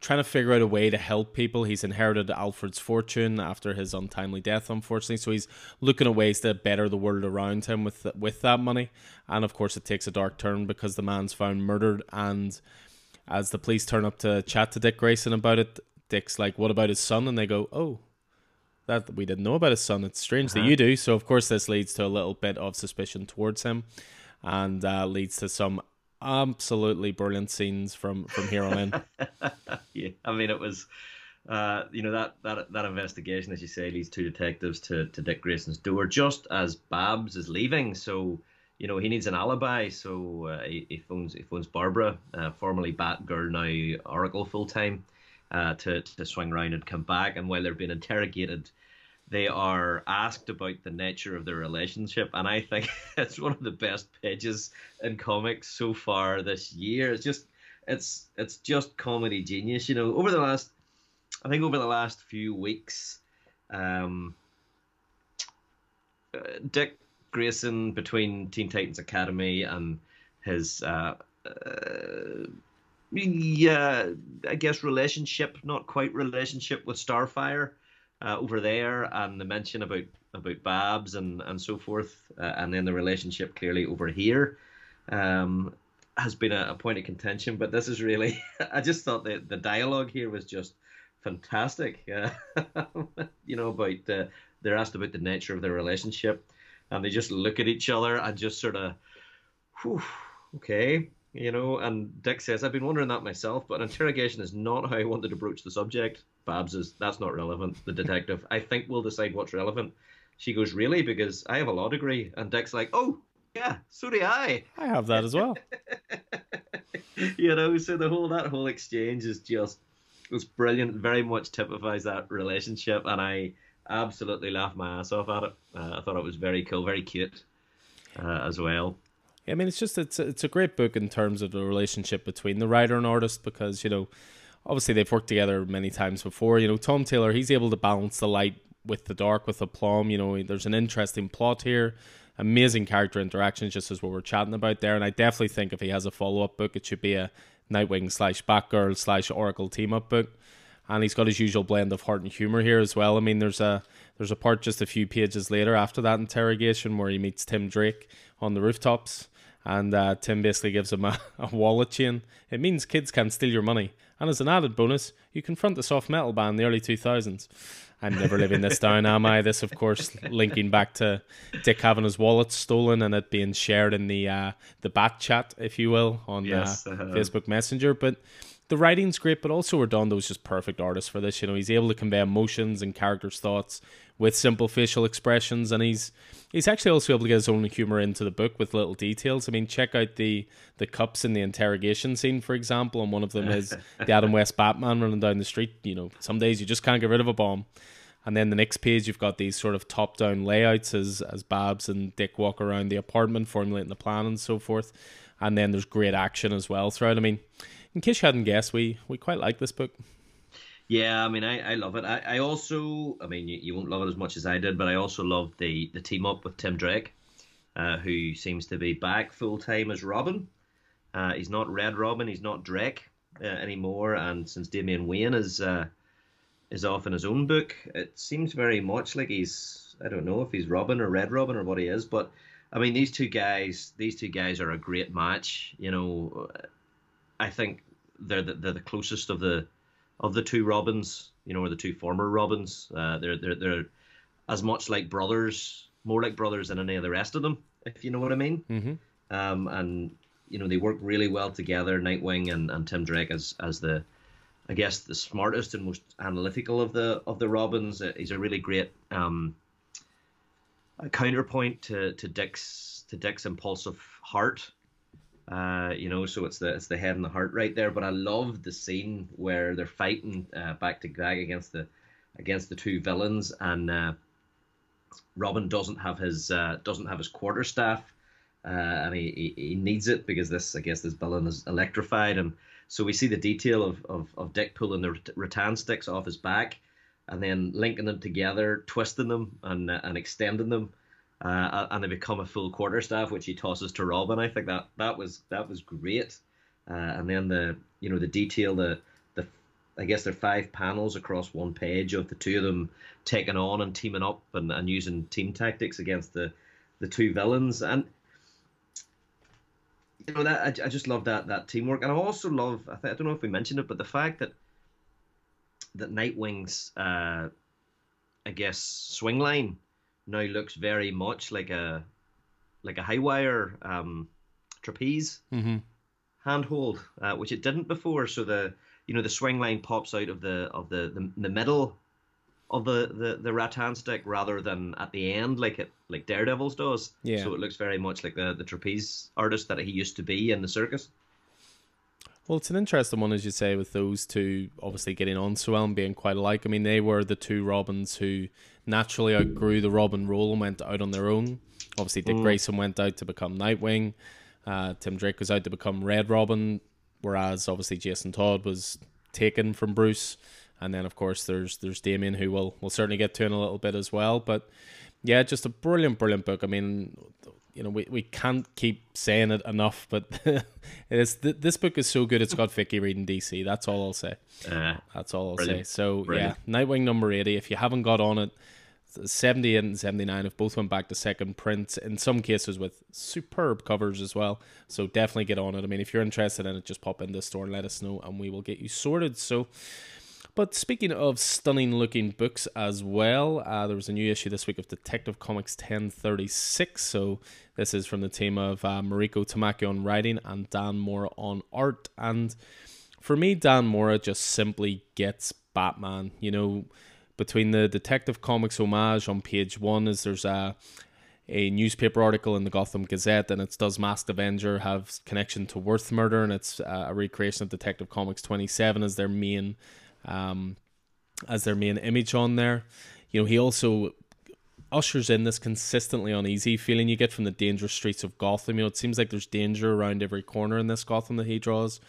trying to figure out a way to help people. He's inherited Alfred's fortune after his untimely death, unfortunately. So he's looking at ways to better the world around him with with that money. And of course, it takes a dark turn because the man's found murdered. And as the police turn up to chat to Dick Grayson about it, Dick's like, "What about his son?" And they go, "Oh." That we didn't know about his son. It's strange uh-huh. that you do. So, of course, this leads to a little bit of suspicion towards him and uh, leads to some absolutely brilliant scenes from from here on in. yeah, I mean it was. Uh, you know that, that that investigation, as you say, leads two detectives to, to Dick Grayson's door just as Babs is leaving. So you know he needs an alibi. So uh, he, he, phones he phones Barbara, uh, formerly Batgirl, now Oracle full time, uh, to to swing around and come back. And while they're being interrogated, they are asked about the nature of their relationship, and I think it's one of the best pages in comics so far this year. It's just it's it's just comedy genius. You know, over the last I think over the last few weeks, um, uh, Dick Grayson between Teen Titans Academy and his uh, uh, yeah, I guess relationship, not quite relationship with Starfire uh, over there, and the mention about about Babs and and so forth, uh, and then the relationship clearly over here. Um, has been a, a, point of contention, but this is really, I just thought that the dialogue here was just fantastic. Uh, you know, about the, they're asked about the nature of their relationship, and they just look at each other and just sort of, okay, you know. And Dick says, I've been wondering that myself, but interrogation is not how I wanted to broach the subject. Babs is that's not relevant. The detective, I think we'll decide what's relevant. She goes, really? Because I have a law degree. And Dick's like, oh, yeah, so do I. I have that as well. you know, so the whole that whole exchange is just was brilliant. Very much typifies that relationship, and I absolutely laughed my ass off at it. Uh, I thought it was very cool, very cute uh, as well. I mean, it's just it's a, it's a great book in terms of the relationship between the writer and artist because you know obviously they've worked together many times before. You know, Tom Taylor, he's able to balance the light with the dark, with plum. You know, there's an interesting plot here, amazing character interactions, just as what we're chatting about there. And I definitely think if he has a follow up book, it should be a Nightwing slash Batgirl slash Oracle team up book. And he's got his usual blend of heart and humor here as well. I mean, there's a there's a part just a few pages later after that interrogation where he meets Tim Drake on the rooftops, and uh, Tim basically gives him a, a wallet chain. It means kids can't steal your money, and as an added bonus, you confront the soft metal band in the early 2000s. I'm never living this down, am I? This, of course, linking back to Dick having his wallet stolen and it being shared in the uh, the bat chat, if you will, on yes, uh. Facebook Messenger. But the writing's great, but also Redondo's just perfect artist for this. You know, he's able to convey emotions and characters' thoughts with simple facial expressions, and he's he's actually also able to get his own humor into the book with little details. I mean, check out the the cups in the interrogation scene, for example, and one of them is the Adam West Batman running down the street. You know, some days you just can't get rid of a bomb. And then the next page, you've got these sort of top down layouts as as Babs and Dick walk around the apartment, formulating the plan and so forth. And then there's great action as well throughout. I mean, in case you hadn't guessed, we we quite like this book. Yeah, I mean, I, I love it. I, I also, I mean, you, you won't love it as much as I did, but I also love the the team up with Tim Drake, uh, who seems to be back full time as Robin. Uh, he's not Red Robin, he's not Drake uh, anymore, and since Damian Wayne is uh, is off in his own book, it seems very much like he's I don't know if he's Robin or Red Robin or what he is, but I mean, these two guys, these two guys are a great match. You know, I think they're the, they're the closest of the of the two Robins. You know, or the two former Robins. Uh, they're they're they're as much like brothers, more like brothers than any of the rest of them. If you know what I mean. Mm-hmm. Um, and you know they work really well together. Nightwing and, and Tim Drake as as the I guess the smartest and most analytical of the of the Robins. Uh, he's a really great um, counterpoint to, to Dick's to Dick's impulsive heart uh, you know, so it's the it's the head and the heart right there. But I love the scene where they're fighting uh, back to back against the against the two villains, and uh, Robin doesn't have his uh, doesn't have his quarterstaff, uh, and he, he, he needs it because this I guess this villain is electrified, and so we see the detail of of, of Dick pulling the rattan sticks off his back, and then linking them together, twisting them, and uh, and extending them uh, and they become a full quarterstaff, which he tosses to Robin. I think that that was that was great. Uh, and then the you know the detail, the the I guess there are five panels across one page of the two of them taking on and teaming up and, and using team tactics against the the two villains. And you know that I, I just love that that teamwork, and I also love I, th- I don't know if we mentioned it, but the fact that that Nightwing's uh, I guess swing line now looks very much like a like a high wire um, trapeze mm-hmm. handhold, uh, which it didn't before. So the you know the swing line pops out of the of the the, the middle of the, the the rattan stick rather than at the end like it like Daredevil's does. Yeah. So it looks very much like the the trapeze artist that he used to be in the circus. Well, it's an interesting one, as you say, with those two obviously getting on so well and being quite alike. I mean, they were the two Robins who naturally outgrew the Robin role and went out on their own. Obviously, Dick mm. Grayson went out to become Nightwing. Uh, Tim Drake was out to become Red Robin, whereas obviously Jason Todd was taken from Bruce. And then, of course, there's there's Damian, who we'll we'll certainly get to in a little bit as well. But yeah, just a brilliant, brilliant book. I mean, you know, we, we can't keep saying it enough, but it's th- this book is so good. It's got Vicky reading DC. That's all I'll say. Uh, That's all I'll brilliant. say. So brilliant. yeah, Nightwing number eighty. If you haven't got on it, seventy and seventy nine have both went back to second print. In some cases with superb covers as well. So definitely get on it. I mean, if you're interested in it, just pop in the store and let us know, and we will get you sorted. So. But speaking of stunning looking books as well, uh, there was a new issue this week of Detective Comics 1036. So this is from the team of uh, Mariko Tamaki on writing and Dan Mora on art. And for me, Dan Mora just simply gets Batman. You know, between the Detective Comics homage on page one, is there's a a newspaper article in the Gotham Gazette, and it's does Masked Avenger have connection to Worth murder, and it's uh, a recreation of Detective Comics 27 as their main um, as their main image on there. You know, he also ushers in this consistently uneasy feeling you get from the dangerous streets of Gotham. You know, it seems like there's danger around every corner in this Gotham that he draws.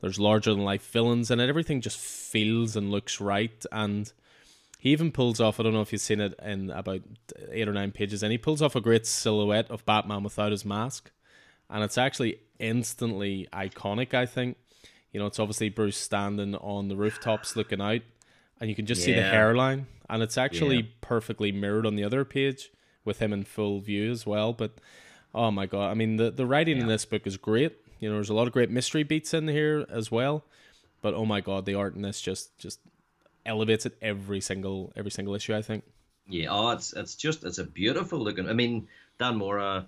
There's larger than life villains in it. Everything just feels and looks right. And he even pulls off, I don't know if you've seen it in about eight or nine pages, and he pulls off a great silhouette of Batman without his mask. And it's actually instantly iconic, I think. You know, it's obviously Bruce standing on the rooftops looking out, and you can just yeah. see the hairline. And it's actually yeah. perfectly mirrored on the other page with him in full view as well. But oh my god, I mean, the, the writing yeah. in this book is great. You know, there's a lot of great mystery beats in here as well. But oh my god, the art in this just just elevates it every single every single issue. I think. Yeah, oh, it's it's just it's a beautiful looking. I mean, Dan Mora,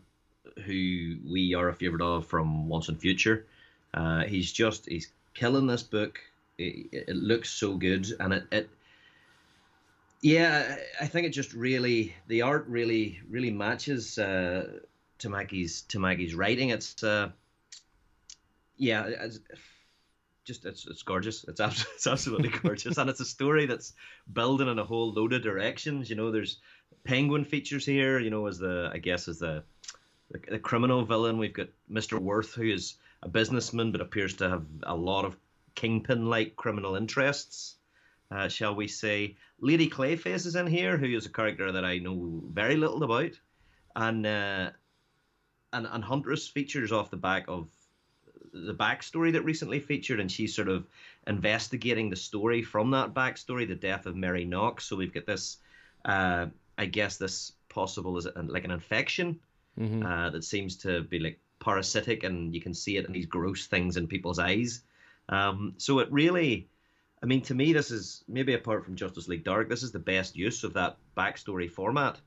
who we are a favorite of from Once and Future, uh, he's just he's killing this book. It, it looks so good, and it, it yeah, I think it just really the art really really matches uh, Tamaki's Tamaki's writing. It's uh, yeah, it's, just it's it's gorgeous. It's absolutely, it's absolutely gorgeous, and it's a story that's building in a whole load of directions. You know, there's Penguin features here. You know, as the I guess as the the, the criminal villain. We've got Mister Worth, who is a businessman but appears to have a lot of kingpin-like criminal interests. Uh, shall we say? Lady Clayface is in here, who is a character that I know very little about, and uh, and and Huntress features off the back of the backstory that recently featured, and she's sort of investigating the story from that backstory, the death of Mary Knox. So we've got this, uh, I guess, this possible is like an infection mm-hmm. uh, that seems to be like parasitic, and you can see it in these gross things in people's eyes. Um, so it really, I mean, to me, this is maybe apart from Justice League Dark, this is the best use of that backstory format.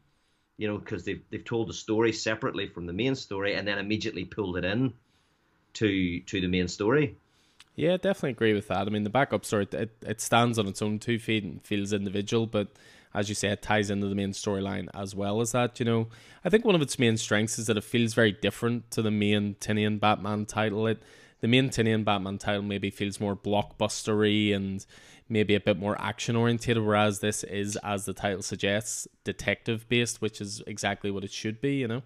You know, because they've they've told the story separately from the main story, and then immediately pulled it in to to the main story. Yeah, definitely agree with that. I mean, the backup story it, it stands on its own two feet and feels individual, but as you say, it ties into the main storyline as well as that. You know, I think one of its main strengths is that it feels very different to the main Tynion Batman title. It the main Tynion Batman title maybe feels more blockbustery and maybe a bit more action oriented, whereas this is, as the title suggests, detective based, which is exactly what it should be. You know.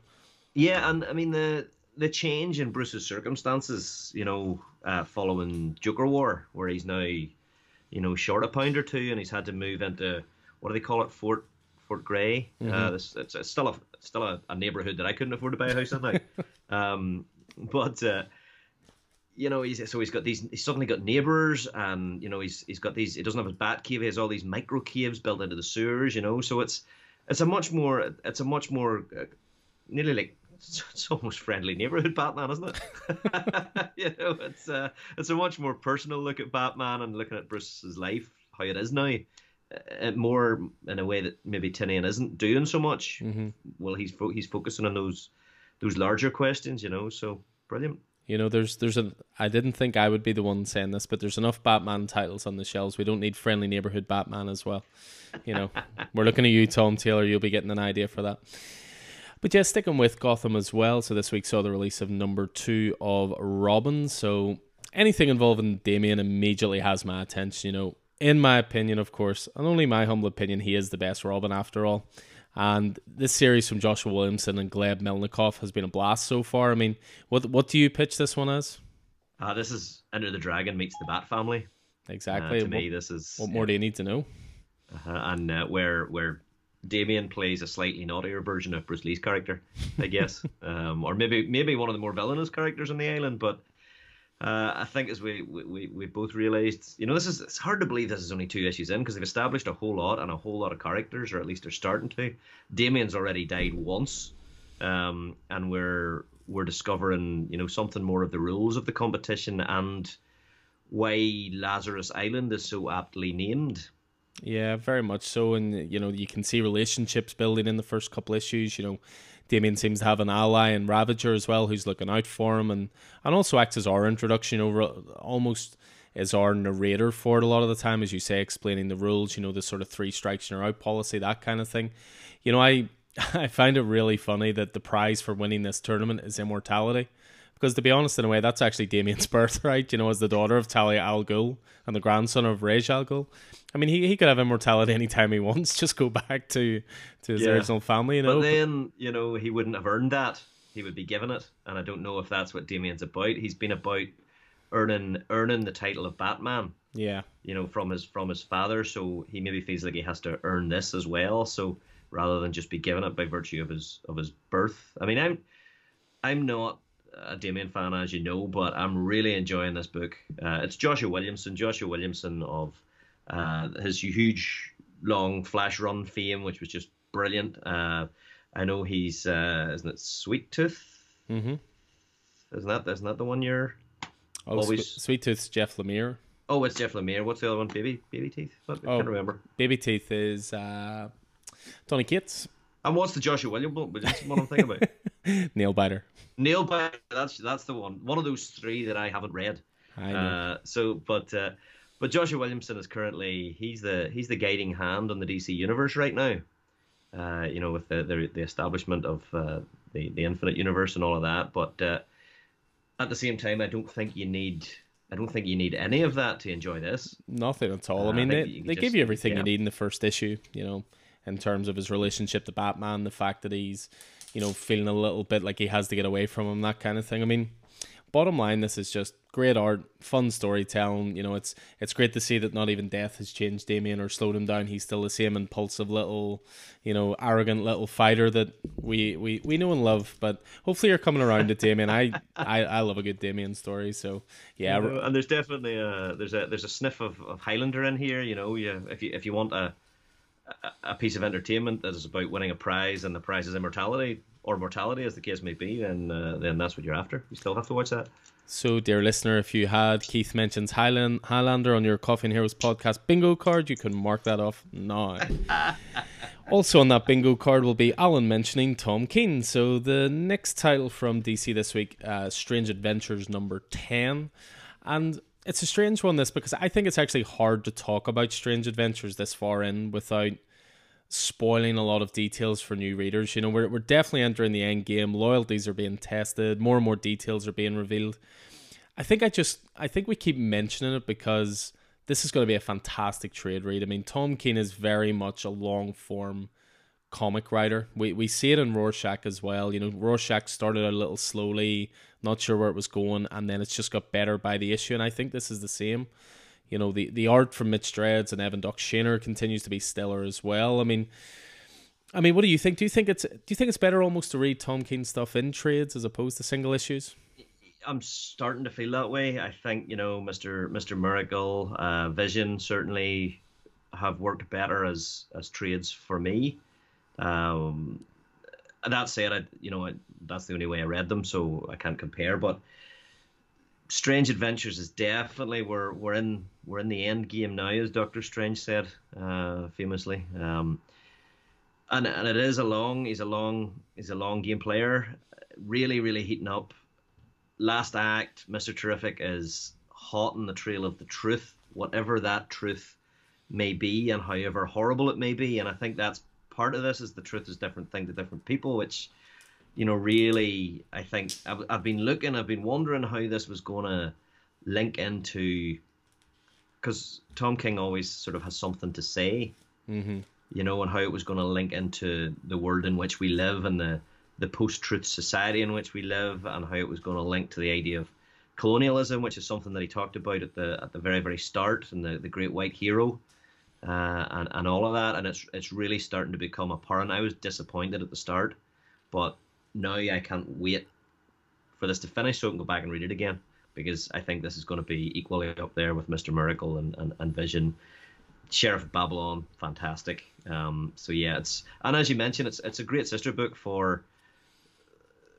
Yeah, and I mean the the change in Bruce's circumstances, you know, uh, following Joker War, where he's now, you know, short a pound or two, and he's had to move into what do they call it, Fort Fort Grey. Uh, mm-hmm. Uh, it's, it's, still a still a, a, neighborhood that I couldn't afford to buy a house in now. um, but uh, you know, he's so he's got these. He's suddenly got neighbors, and you know, he's he's got these. He doesn't have his bat cave. He has all these micro caves built into the sewers. You know, so it's it's a much more it's a much more uh, nearly like it's almost friendly neighborhood Batman, isn't it? you know, it's uh, it's a much more personal look at Batman and looking at Bruce's life, how it is now, more in a way that maybe Tynion isn't doing so much. Mm-hmm. Well, he's fo- he's focusing on those those larger questions, you know. So brilliant. You know, there's there's a. I didn't think I would be the one saying this, but there's enough Batman titles on the shelves. We don't need friendly neighborhood Batman as well. You know, we're looking at you, Tom Taylor. You'll be getting an idea for that. But yeah, sticking with Gotham as well. So this week saw the release of number two of Robin. So anything involving Damian immediately has my attention. You know, in my opinion, of course, and only my humble opinion, he is the best Robin after all. And this series from Joshua Williamson and Gleb Melnikov has been a blast so far. I mean, what what do you pitch this one as? Uh, this is Enter the Dragon meets the Bat Family. Exactly. Uh, to what, me, this is. What more yeah. do you need to know? Uh-huh. And uh, where where Damian plays a slightly naughtier version of Bruce Lee's character, I guess, um, or maybe maybe one of the more villainous characters on the island. But uh, I think as we, we we both realised, you know, this is it's hard to believe this is only two issues in because they've established a whole lot and a whole lot of characters, or at least they're starting to. Damian's already died once, um, and we're we're discovering you know something more of the rules of the competition and why Lazarus Island is so aptly named. Yeah, very much so. And, you know, you can see relationships building in the first couple issues. You know, Damian seems to have an ally in Ravager as well, who's looking out for him, and, and also acts as our introduction, know, almost as our narrator for it a lot of the time, as you say, explaining the rules, you know, the sort of three strikes and you're out policy, that kind of thing. You know, I I find it really funny that the prize for winning this tournament is immortality. Because to be honest, in a way, that's actually Damian's birthright, you know, as the daughter of Talia al Ghul and the grandson of Ra's al Ghul. I mean, he, he could have immortality anytime he wants, just go back to, to his yeah. original family, you know. But then, you know, he wouldn't have earned that. He would be given it. And I don't know if that's what Damian's about. He's been about earning earning the title of Batman. Yeah. You know, from his from his father, so he maybe feels like he has to earn this as well. So rather than just be given it by virtue of his of his birth. I mean, I'm I'm not a Damian fan, as you know, but I'm really enjoying this book. Uh, it's Joshua Williamson, Joshua Williamson of uh, his huge long flash run fame, which was just brilliant. Uh, I know he's uh, isn't it Sweet Tooth? Mm-hmm. Isn't that isn't that the one you're oh, always Sweet Tooth's Jeff Lemire. Oh, it's Jeff Lemire. What's the other one? Baby Baby Teeth. I oh, can't remember. Baby Teeth is uh, Donny Cates. And what's the Joshua Williams one? That's what I'm thinking about. Nailbiter. Nail biter. That's that's the one. One of those three that I haven't read. I know. Uh, so, but uh, but Joshua Williamson is currently he's the he's the guiding hand on the DC universe right now. Uh, you know, with the the, the establishment of uh, the the Infinite Universe and all of that. But uh, at the same time, I don't think you need I don't think you need any of that to enjoy this. Nothing at all. I uh, mean, I they, they just, give you everything yeah. you need in the first issue. You know, in terms of his relationship to Batman, the fact that he's you know feeling a little bit like he has to get away from him, that kind of thing. I mean, bottom line, this is just great art, fun storytelling. You know, it's it's great to see that not even death has changed Damian or slowed him down. He's still the same impulsive little, you know, arrogant little fighter that we we, we know and love. But hopefully, you're coming around to Damian. I, I I love a good Damian story. So yeah, you know, and there's definitely a there's a there's a sniff of, of Highlander in here. You know, yeah, if you if you want a a piece of entertainment that is about winning a prize and the prize is immortality or mortality, as the case may be, then uh, then that's what you're after. You still have to watch that. So, dear listener, if you had Keith mentions Highland Highlander on your Coffee and Heroes podcast bingo card, you can mark that off now. also on that bingo card will be Alan mentioning Tom King. So the next title from DC this week, uh, Strange Adventures number ten, and it's a strange one this because I think it's actually hard to talk about Strange Adventures this far in without spoiling a lot of details for new readers. You know, we're we're definitely entering the end game. Loyalties are being tested. More and more details are being revealed. I think I just I think we keep mentioning it because this is going to be a fantastic trade read. I mean, Tom King is very much a long form comic writer. We we see it in Rorschach as well. You know, Rorschach started a little slowly, not sure where it was going, and then it's just got better by the issue. And I think this is the same. You know, the, the art from Mitch Gerads and Evan Doc Shaner continues to be stellar as well. I mean, I mean, what do you think? Do you think it's do you think it's better almost to read Tom King stuff in trades as opposed to single issues? I'm starting to feel that way. I think you know, Mister Mister Miracle, uh, Vision certainly have worked better as as trades for me. Um, that said, I you know I, that's the only way I read them, so I can't compare. But Strange Adventures is definitely we're we're in we're in the end game now, as Doctor Strange said uh, famously. Um, and and it is a long he's a long he's a long game player, really really heating up. Last act, Mister Terrific is hot on the trail of the truth, whatever that truth may be, and however horrible it may be. And I think that's part of this is the truth is different thing to different people, which you know, really, I think I've, I've been looking, I've been wondering how this was going to link into, because Tom King always sort of has something to say, mm-hmm. you know, and how it was going to link into the world in which we live and the the post-truth society in which we live, and how it was going to link to the idea of colonialism, which is something that he talked about at the at the very very start, and the, the Great White Hero, uh, and and all of that, and it's it's really starting to become apparent. I was disappointed at the start, but now I can't wait for this to finish so I can go back and read it again because I think this is going to be equally up there with Mr. Miracle and, and, and Vision. Sheriff Babylon, fantastic. Um, so yeah, it's and as you mentioned, it's it's a great sister book for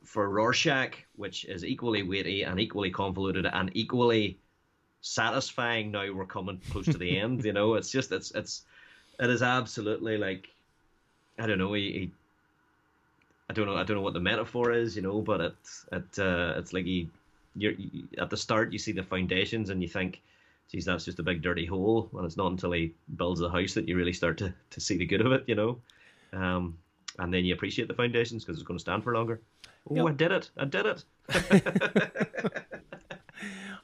for Rorschach, which is equally weighty and equally convoluted and equally satisfying. Now we're coming close to the end. You know, it's just it's it's it is absolutely like I don't know. He, he I don't know. I don't know what the metaphor is, you know, but it's it uh, it's like you, you're you, at the start you see the foundations and you think, geez, that's just a big dirty hole, and it's not until he builds the house that you really start to to see the good of it, you know. Um, and then you appreciate the foundations because it's going to stand for longer. Oh, yep. I did it! I did it!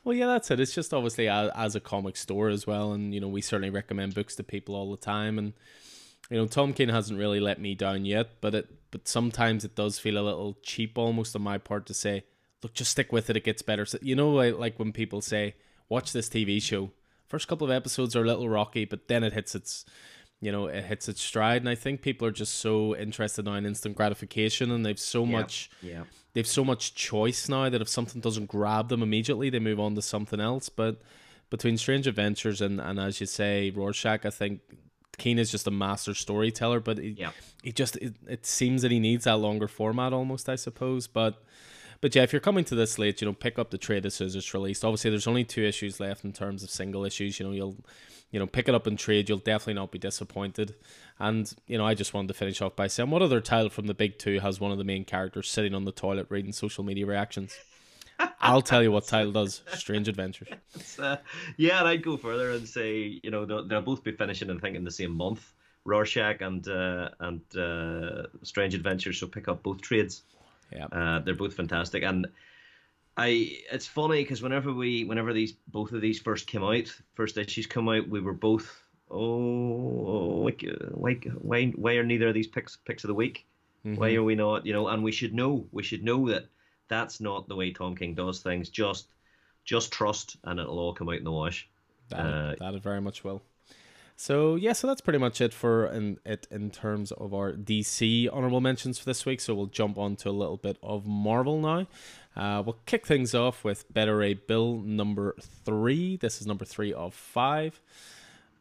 well, yeah, that's it. It's just obviously as, as a comic store as well, and you know we certainly recommend books to people all the time, and you know Tom King hasn't really let me down yet, but it but sometimes it does feel a little cheap almost on my part to say look, just stick with it. It gets better. So, you know, like when people say, watch this TV show. First couple of episodes are a little rocky, but then it hits its, you know, it hits its stride. And I think people are just so interested now in instant gratification, and they've so much, yeah, they've so much choice now that if something doesn't grab them immediately, they move on to something else. But between Strange Adventures and and as you say, Rorschach, I think King is just a master storyteller, but it, yeah. he just it, it seems that he needs that longer format almost, I suppose. But but yeah, if you're coming to this late, you know, pick up the trade as soon as it's released. Obviously, there's only two issues left in terms of single issues. You know, you'll you know pick it up in trade. You'll definitely not be disappointed. And you know, I just wanted to finish off by saying, what other title from the big two has one of the main characters sitting on the toilet reading social media reactions? I'll tell you what title does Strange Adventures. Uh, yeah, and I'd go further and say, you know, they'll, they'll both be finishing, I think, in the same month. Rorschach and uh, and uh, Strange Adventures, so pick up both trades. Yeah, uh, they're both fantastic, and I. It's funny because whenever we, whenever these both of these first came out, first issues come out, we were both, oh, why, why, why are neither of these picks picks of the week? Mm-hmm. Why are we not? You know, and we should know, we should know that that's not the way Tom King does things. Just just trust, and it'll all come out in the wash. That, uh, that it very much will. So yeah, so that's pretty much it for in, it in terms of our DC honorable mentions for this week. So we'll jump on to a little bit of Marvel now. Uh, we'll kick things off with Beta Ray Bill number three. This is number three of five.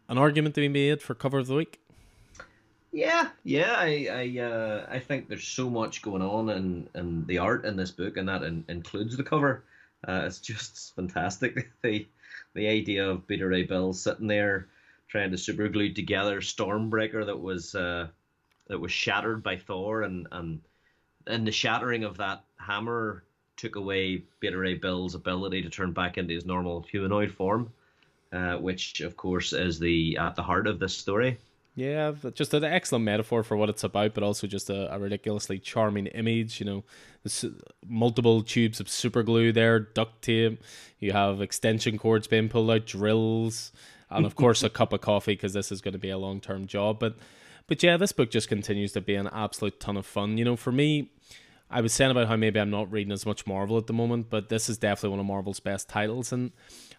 An argument to be made for cover of the week. Yeah, yeah, I I uh, I think there's so much going on in, in the art in this book, and that in, includes the cover. Uh, it's just fantastic. the the idea of Beta Ray Bill sitting there trying to super glue together Stormbreaker that was uh, that was shattered by Thor, and and and the shattering of that hammer took away Beta Ray Bill's ability to turn back into his normal humanoid form, uh, which of course is the at the heart of this story. Yeah, just an excellent metaphor for what it's about, but also just a, a ridiculously charming image. You know, multiple tubes of super glue there, duct tape. You have extension cords being pulled out, drills, and of course a cup of coffee because this is going to be a long term job. But, but yeah, this book just continues to be an absolute ton of fun. You know, for me, I was saying about how maybe I'm not reading as much Marvel at the moment, but this is definitely one of Marvel's best titles, and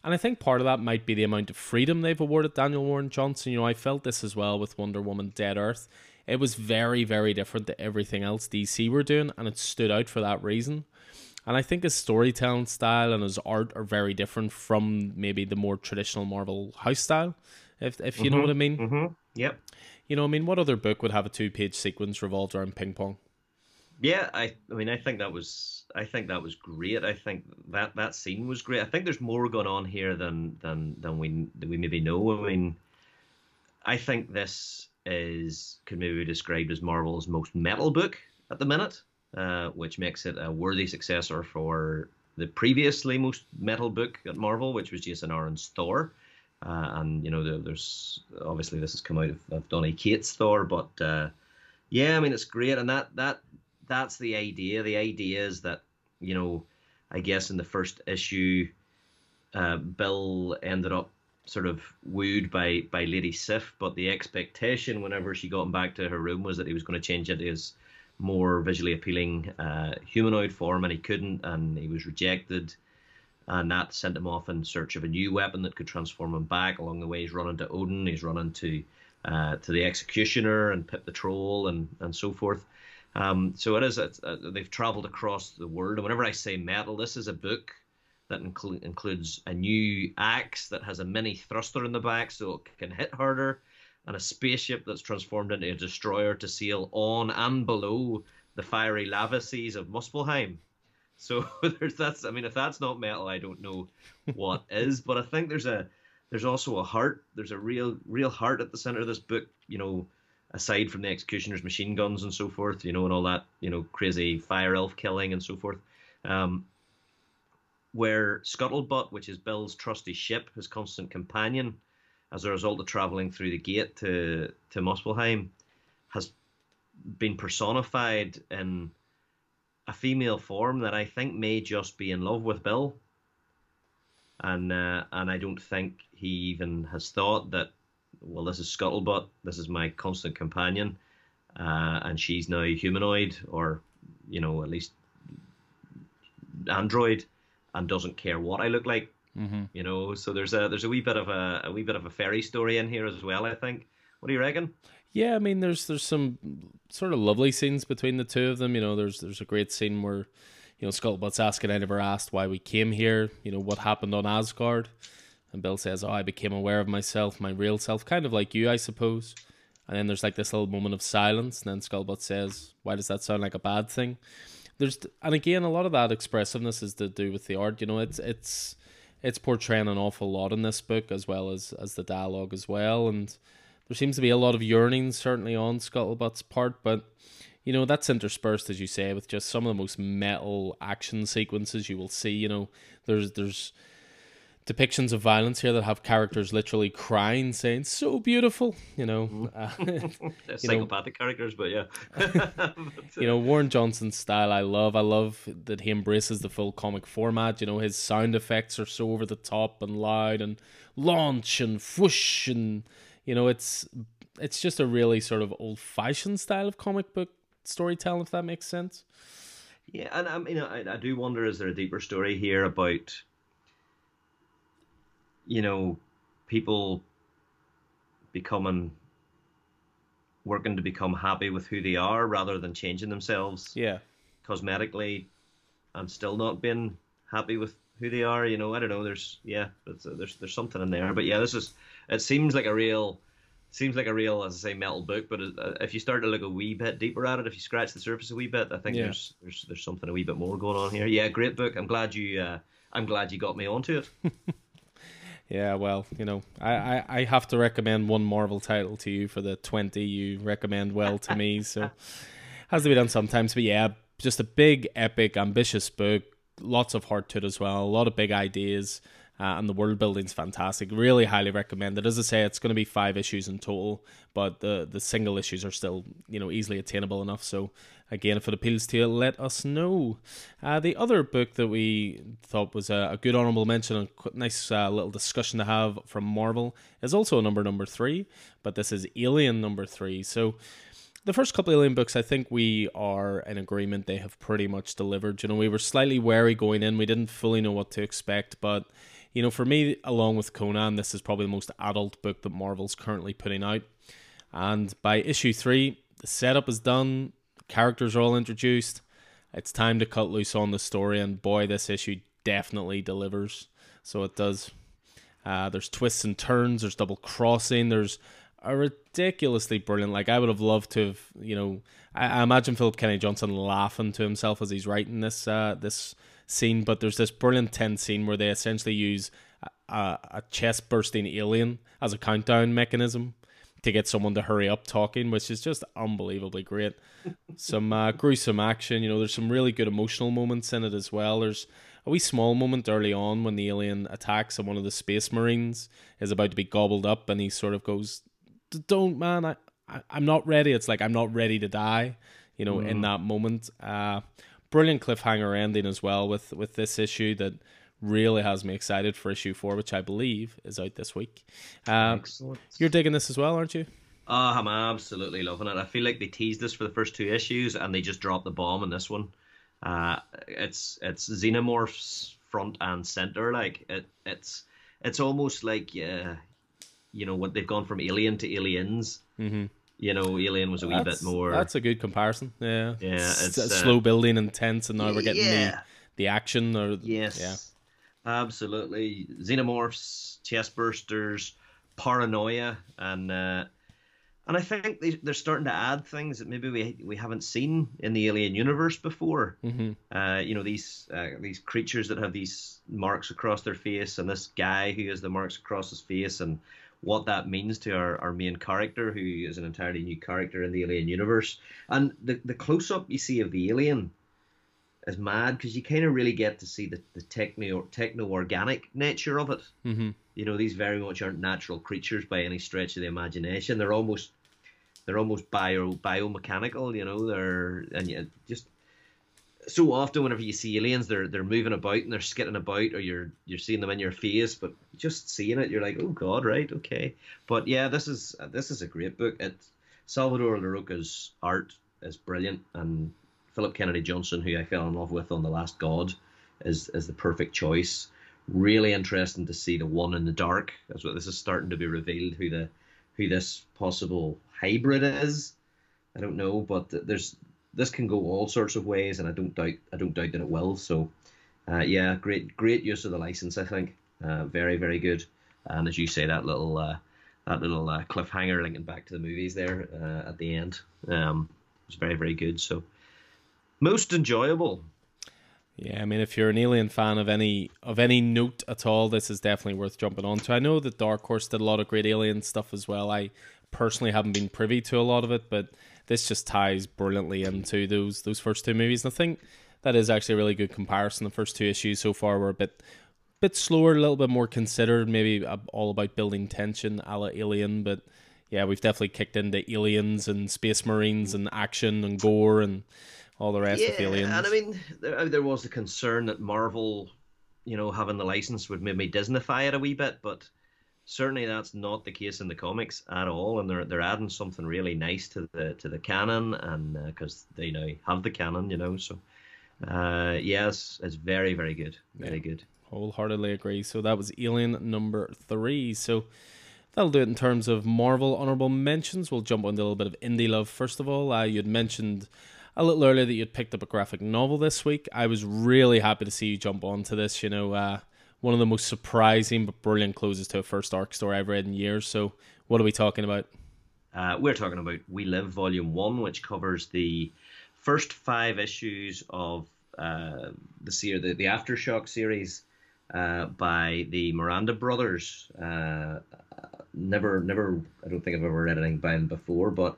and I think part of that might be the amount of freedom they've awarded Daniel Warren Johnson. You know, I felt this as well with Wonder Woman Dead Earth. It was very, very different to everything else DC were doing, and it stood out for that reason. And I think his storytelling style and his art are very different from maybe the more traditional Marvel house style, if if you mm-hmm, know what I mean. Mm-hmm, yep. You know, I mean, what other book would have a two page sequence revolved around ping pong? Yeah, I I mean I think that was I think that was great. I think that that scene was great. I think there's more going on here than than than we than we maybe know. I mean, I think this is could maybe be described as Marvel's most metal book at the minute, uh, which makes it a worthy successor for the previously most metal book at Marvel, which was Jason Aaron's Thor. Uh, and you know, there, there's obviously this has come out of, of Donny Cates' Thor, but uh, yeah, I mean it's great, and that that that's the idea. The idea is that you know, I guess in the first issue, uh, Bill ended up sort of wooed by by Lady Sif, but the expectation whenever she got him back to her room was that he was going to change into his more visually appealing uh, humanoid form, and he couldn't, and he was rejected. And that sent him off in search of a new weapon that could transform him back. Along the way, he's running to Odin, he's running to uh, to the Executioner and Pip the Troll, and and so forth. Um, so it is. uh, they've travelled across the world, and whenever I say metal, this is a book that inclu- includes a new axe that has a mini thruster in the back, so it can hit harder, and a spaceship that's transformed into a destroyer to sail on and below the fiery lava seas of Muspelheim. So there's that's. I mean, if that's not metal, I don't know what is. But I think there's a there's also a heart. There's a real real heart at the center of this book. You know, aside from the executioner's machine guns and so forth, you know, and all that, you know, crazy fire elf killing and so forth. Um, where Scuttlebutt, which is Bill's trusty ship, his constant companion, as a result of traveling through the gate to to Muspelheim, has been personified in a female form that I think may just be in love with Bill. And uh, and I don't think he even has thought that well, this is Scuttlebutt. This is my constant companion, uh, and she's now humanoid, or you know, at least android and doesn't care what I look like. Mm-hmm. You know, so there's a there's a wee bit of a, a wee bit of a fairy story in here as well. I think. What do you reckon? Yeah, I mean, there's there's some sort of lovely scenes between the two of them. You know, there's there's a great scene where, you know, Scuttlebutt's asking, "I never asked why we came here. You know, what happened on Asgard?" And Bill says, "Oh, I became aware of myself, my real self, kind of like you, I suppose." And then there's like this little moment of silence, and then Scuttlebutt says, "Why does that sound like a bad thing?" There's and again, a lot of that expressiveness is to do with the art. You know, it's it's it's portraying an awful lot in this book as well as as the dialogue as well, and there seems to be a lot of yearning certainly on Scuttlebutt's part, but you know that's interspersed as you say with just some of the most metal action sequences you will see. You know, there's there's depictions of violence here that have characters literally crying, saying "so beautiful." You know, uh, psychopathic know, characters, but yeah. you know, Warren Johnson's style, I love. I love that he embraces the full comic format. You know, his sound effects are so over the top and loud and launch and whoosh and you know, it's it's just a really sort of old fashioned style of comic book storytelling, if that makes sense. Yeah, and I mean, I, I do wonder is there a deeper story here about you know, people becoming working to become happy with who they are rather than changing themselves. Yeah. Cosmetically and still not being happy with who they are, you know, I don't know, there's yeah, there's there's something in there. But yeah, this is it seems like a real seems like a real as I say metal book, but uh, if you start to look a wee bit deeper at it, if you scratch the surface a wee bit, I think yeah. there's there's there's something a wee bit more going on here. Yeah, great book. I'm glad you uh, I'm glad you got me onto it. Yeah, well, you know, I, I, I have to recommend one Marvel title to you for the 20 you recommend well to me. So has to be done sometimes. But yeah, just a big, epic, ambitious book. Lots of heart to it as well. A lot of big ideas. Uh, and the world building's fantastic. Really highly recommended. As I say, it's going to be five issues in total, but the the single issues are still you know easily attainable enough. So again, if it appeals to you, let us know. Uh, the other book that we thought was a, a good honorable mention and nice uh, little discussion to have from Marvel is also a number number three, but this is Alien number three. So the first couple of Alien books, I think we are in agreement they have pretty much delivered. You know, we were slightly wary going in, we didn't fully know what to expect, but you know, for me, along with Conan, this is probably the most adult book that Marvel's currently putting out. And by issue three, the setup is done, characters are all introduced. It's time to cut loose on the story, and boy, this issue definitely delivers. So it does. Uh, there's twists and turns. There's double crossing. There's a ridiculously brilliant. Like I would have loved to have, you know, I, I imagine Philip Kennedy Johnson laughing to himself as he's writing this uh, this scene, but there's this brilliant tense scene where they essentially use a, a chest bursting alien as a countdown mechanism to get someone to hurry up talking, which is just unbelievably great. some uh, gruesome action, you know, there's some really good emotional moments in it as well. There's a wee small moment early on when the alien attacks and one of the space marines is about to be gobbled up and he sort of goes, Don't, man, I, I, am not ready. It's like, I'm not ready to die, you know, mm. in that moment. Uh, brilliant cliffhanger ending as well with with this issue that really has me excited for issue four, which I believe is out this week. Uh, Excellent. You're digging this as well, aren't you? Oh, I'm absolutely loving it. I feel like they teased this for the first two issues and they just dropped the bomb in this one. Uh, it's it's xenomorphs front and center. Like it, it's it's almost like uh, you know what they've gone from alien to aliens. Mm-hmm you know, Alien was a wee bit more. That's a good comparison. Yeah, yeah, it's, uh, slow building and tense, and now we're getting yeah. the the action. Or yes, yeah, absolutely. Xenomorphs, chest bursters, paranoia, and uh, and I think they, they're starting to add things that maybe we we haven't seen in the Alien universe before. Mm-hmm. Uh, you know, these uh, these creatures that have these marks across their face, and this guy who has the marks across his face, and what that means to our, our main character, who is an entirely new character in the Alien universe. And the, the close up you see of the alien is mad because you kind of really get to see the, the techno techno organic nature of it. Mm-hmm. You know, these very much aren't natural creatures by any stretch of the imagination. They're almost they're almost bio biomechanical. You know, they're and you just so often whenever you see aliens, they're they're moving about and they're skitting about, or you're you're seeing them in your face, but just seeing it, you're like, oh god, right, okay. But yeah, this is this is a great book. It Salvador Larocca's art is brilliant, and Philip Kennedy Johnson, who I fell in love with on The Last God, is is the perfect choice. Really interesting to see the one in the dark. That's what this is starting to be revealed. Who the who this possible hybrid is. I don't know, but there's this can go all sorts of ways, and I don't doubt I don't doubt that it will. So, uh, yeah, great great use of the license. I think uh, very very good. And as you say, that little uh, that little uh, cliffhanger linking back to the movies there uh, at the end um, was very very good. So most enjoyable. Yeah, I mean, if you're an Alien fan of any of any note at all, this is definitely worth jumping onto. I know that Dark Horse did a lot of great Alien stuff as well. I personally haven't been privy to a lot of it, but this just ties brilliantly into those those first two movies. And I think that is actually a really good comparison. The first two issues so far were a bit bit slower, a little bit more considered, maybe all about building tension, a la Alien, but yeah, we've definitely kicked into aliens and space marines and action and gore and all the rest yeah, of aliens. And I mean, there, there was the concern that Marvel, you know, having the license would maybe Disneyfy it a wee bit, but certainly that's not the case in the comics at all. And they're they're adding something really nice to the to the canon, and because uh, they now have the canon, you know, so. Uh, yes, it's very, very good. Very yeah. good. Wholeheartedly agree. So that was Alien number three. So that'll do it in terms of Marvel honorable mentions. We'll jump on a little bit of indie love first of all. Uh, you'd mentioned a little earlier that you'd picked up a graphic novel this week. I was really happy to see you jump onto this. You know, uh, one of the most surprising but brilliant closes to a first arc story I've read in years. So, what are we talking about? Uh, we're talking about We Live Volume 1, which covers the first five issues of uh, the, series, the, the Aftershock series uh, by the Miranda brothers. Uh, never, never, I don't think I've ever read anything by them before, but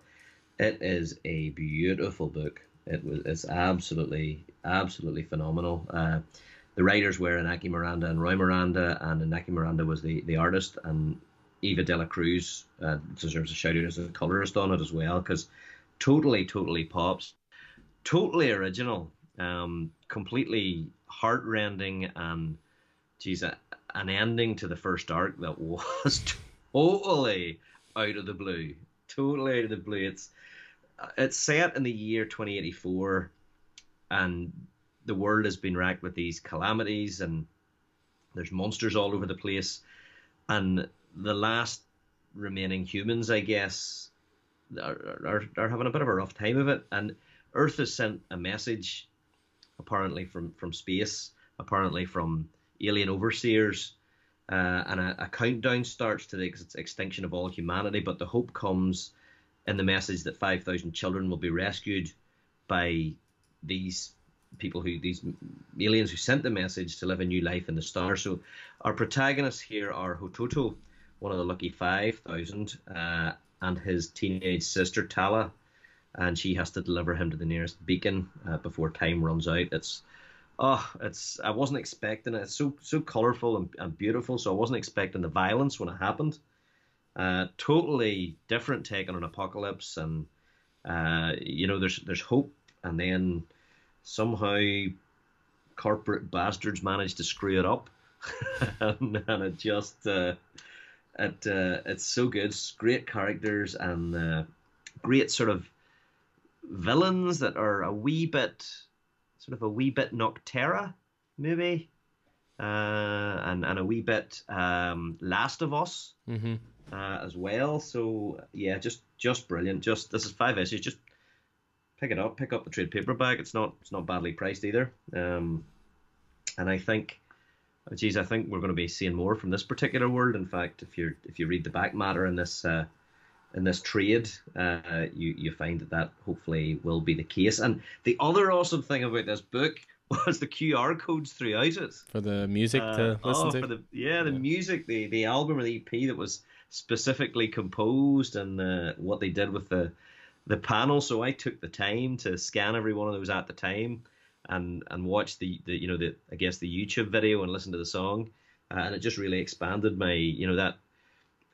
it is a beautiful book. It was it's absolutely absolutely phenomenal. Uh, the writers were Inaki Miranda and Roy Miranda, and Inaki Miranda was the, the artist, and Eva Dela Cruz uh, deserves a shout out as a colorist on it as well, because totally, totally pops, totally original, um, completely heartrending, and geez, a, an ending to the first arc that was totally out of the blue, totally out of the blue. It's it's set in the year 2084, and the world has been racked with these calamities, and there's monsters all over the place, and the last remaining humans, I guess, are, are, are having a bit of a rough time of it, and Earth has sent a message, apparently from from space, apparently from alien overseers. Uh, and a, a, countdown starts to the ex- extinction of all humanity, but the hope comes in the message that 5,000 children will be rescued by these people who these aliens who sent the message to live a new life in the stars. So our protagonists here are Hototo, one of the lucky 5,000, uh, and his teenage sister Tala, and she has to deliver him to the nearest beacon uh, before time runs out. It's oh, it's I wasn't expecting it. It's so so colorful and, and beautiful. So I wasn't expecting the violence when it happened. Uh, totally different take on an apocalypse, and uh, you know, there's there's hope, and then somehow corporate bastards manage to screw it up, and, and, it just uh, it uh, it's so good. It's great characters and uh, great sort of villains that are a wee bit sort of a wee bit Nocterra, maybe. Uh, and and a wee bit um, Last of Us, mm-hmm uh, as well. So yeah, just just brilliant. Just this is five issues. Just pick it up, pick up the trade paperback. It's not it's not badly priced either. Um, and I think, oh, geez, I think we're going to be seeing more from this particular world. In fact, if you if you read the back matter in this uh, in this trade, uh, you you find that that hopefully will be the case. And the other awesome thing about this book was the QR codes throughout it for the music to uh, listen oh, to. For the, yeah, the yeah. music, the the album or the EP that was specifically composed and uh, what they did with the the panel. So I took the time to scan every one of those at the time and and watch the, the you know the I guess the YouTube video and listen to the song, uh, and it just really expanded my you know that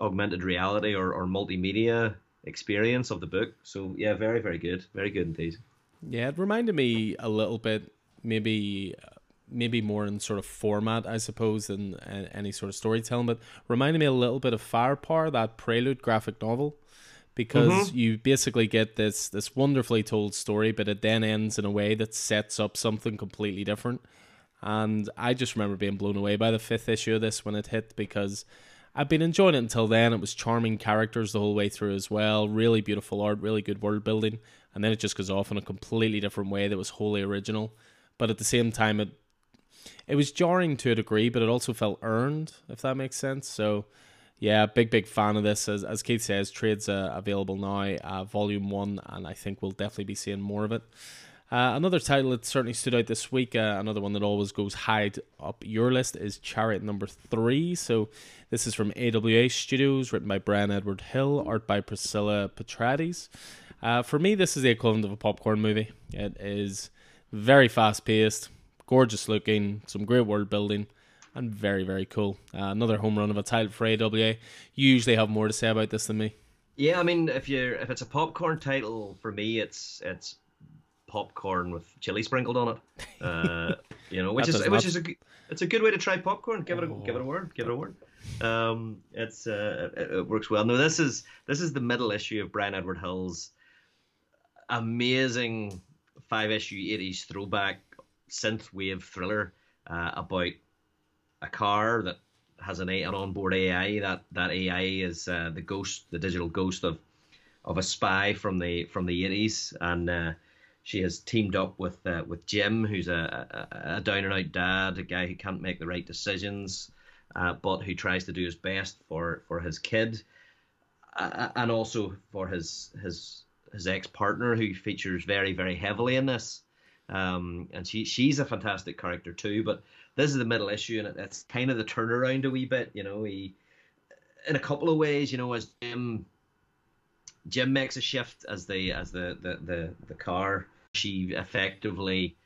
augmented reality or, or multimedia experience of the book. So yeah, very very good, very good indeed. Yeah, it reminded me a little bit maybe maybe more in sort of format, I suppose, than any sort of storytelling, but reminded me a little bit of Firepower, that Prelude graphic novel, because mm-hmm. you basically get this this wonderfully told story, but it then ends in a way that sets up something completely different. And I just remember being blown away by the fifth issue of this when it hit because I've been enjoying it until then. It was charming characters the whole way through as well. Really beautiful art, really good world building. And then it just goes off in a completely different way that was wholly original. But at the same time, it it was jarring to a degree, but it also felt earned, if that makes sense. So, yeah, big, big fan of this. As, as Keith says, trades uh, available now, uh, volume one, and I think we'll definitely be seeing more of it. Uh, another title that certainly stood out this week, uh, another one that always goes high up your list, is Chariot number three. So, this is from AWA Studios, written by Brian Edward Hill, art by Priscilla Petraites. Uh, for me, this is the equivalent of a popcorn movie. It is very fast paced, gorgeous looking, some great world building, and very, very cool. Uh, another home run of a title for AWA. You usually have more to say about this than me. Yeah, I mean, if you if it's a popcorn title for me, it's it's popcorn with chili sprinkled on it. Uh, you know, which is which not... is a it's a good way to try popcorn. Give it a, oh. give it a word. Give it a word. Um, it's uh, it, it, works well. No, this is this is the middle issue of Brian Edward Hill's amazing five issue eighties throwback synth wave thriller uh, about a car that has an, an onboard AI. That that AI is uh, the ghost, the digital ghost of of a spy from the from the eighties, and uh, she has teamed up with uh, with Jim, who's a, a, a, down and out dad, a guy who can't make the right decisions, uh, but who tries to do his best for for his kid, and also for his his his ex partner, who features very very heavily in this. Um, and she she's a fantastic character too. But this is the middle issue, and it, it's kind of the turnaround a wee bit. You know, he in a couple of ways, you know, as Jim Jim makes a shift as the as the the the, the car. She effectively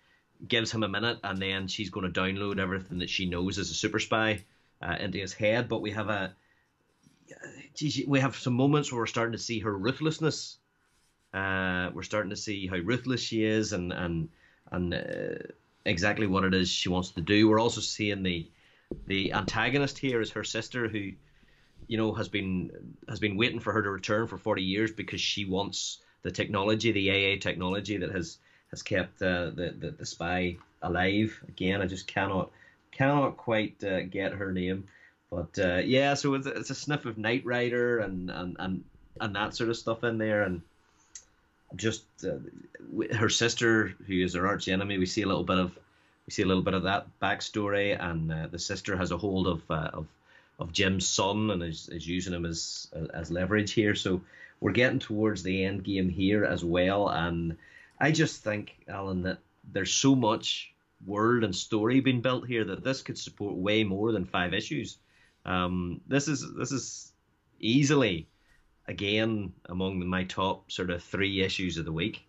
gives him a minute, and then she's going to download everything that she knows as a super spy uh, into his head. But we have a geez, we have some moments where we're starting to see her ruthlessness. Uh, we're starting to see how ruthless she is, and and and uh, exactly what it is she wants to do. We're also seeing the the antagonist here is her sister, who you know has been has been waiting for her to return for 40 years because she wants the technology, the AA technology that has has kept uh, the, the the spy alive. Again, I just cannot cannot quite uh, get her name, but uh, yeah. So it's, it's a sniff of Knight Rider and and and and that sort of stuff in there, and just uh, her sister, who is her arch enemy. We see a little bit of we see a little bit of that backstory, and uh, the sister has a hold of uh, of of Jim's son and is, is using him as as leverage here. So we're getting towards the end game here as well, and I just think, Alan, that there's so much world and story being built here that this could support way more than five issues. Um, this is this is easily again among my top sort of three issues of the week.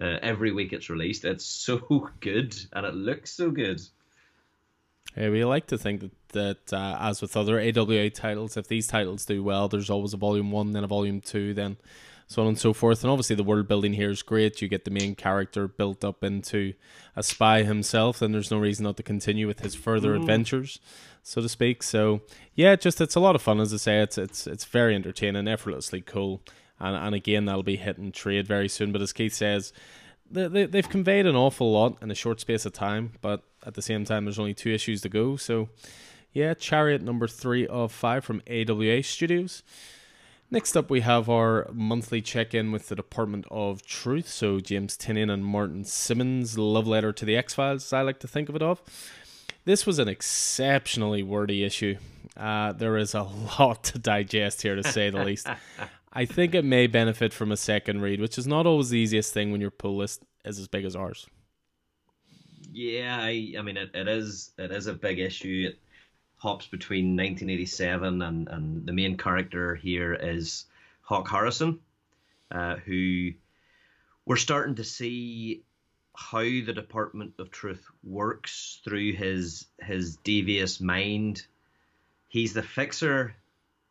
Uh, every week it's released. It's so good and it looks so good. Yeah, we like to think that, that uh, as with other AWA titles, if these titles do well, there's always a volume one, then a volume two, then so on and so forth. And obviously, the world building here is great. You get the main character built up into a spy himself, and there's no reason not to continue with his further mm. adventures so to speak. So yeah, just it's a lot of fun as I say. It's it's it's very entertaining, effortlessly cool, and and again that'll be hitting trade very soon. But as Keith says, they, they they've conveyed an awful lot in a short space of time, but at the same time there's only two issues to go. So yeah, Chariot number three of five from AWA Studios. Next up, we have our monthly check in with the Department of Truth. So, James Tynion and Martin Simmonds' love letter to the X Files, I like to think of it of. This was an exceptionally wordy issue. Uh, there is a lot to digest here, to say the least. I think it may benefit from a second read, which is not always the easiest thing when your pull list is as big as ours. Yeah, I, I mean, it, it is it is a big issue. It hops between 1987 and, and the main character here is Hawk Harrison, uh, who we're starting to see how the Department of Truth works through his his devious mind. He's the fixer.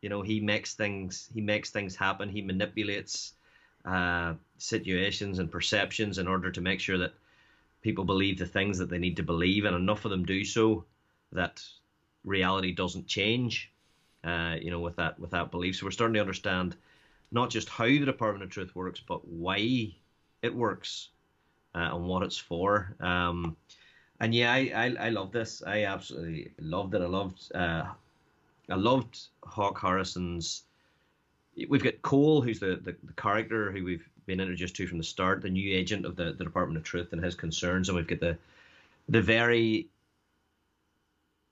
You know, he makes things he makes things happen. He manipulates uh, situations and perceptions in order to make sure that people believe the things that they need to believe, and enough of them do so that reality doesn't change. Uh, you know, with that with that belief. So we're starting to understand not just how the Department of Truth works, but why it works uh, and what it's for. Um, and yeah, I, I I love this. I absolutely loved it. I loved uh, I loved Hawk Harrison's. We've got Cole, who's the, the, the character who we've been introduced to from the start, the new agent of the, the Department of Truth and his concerns, and we've got the the very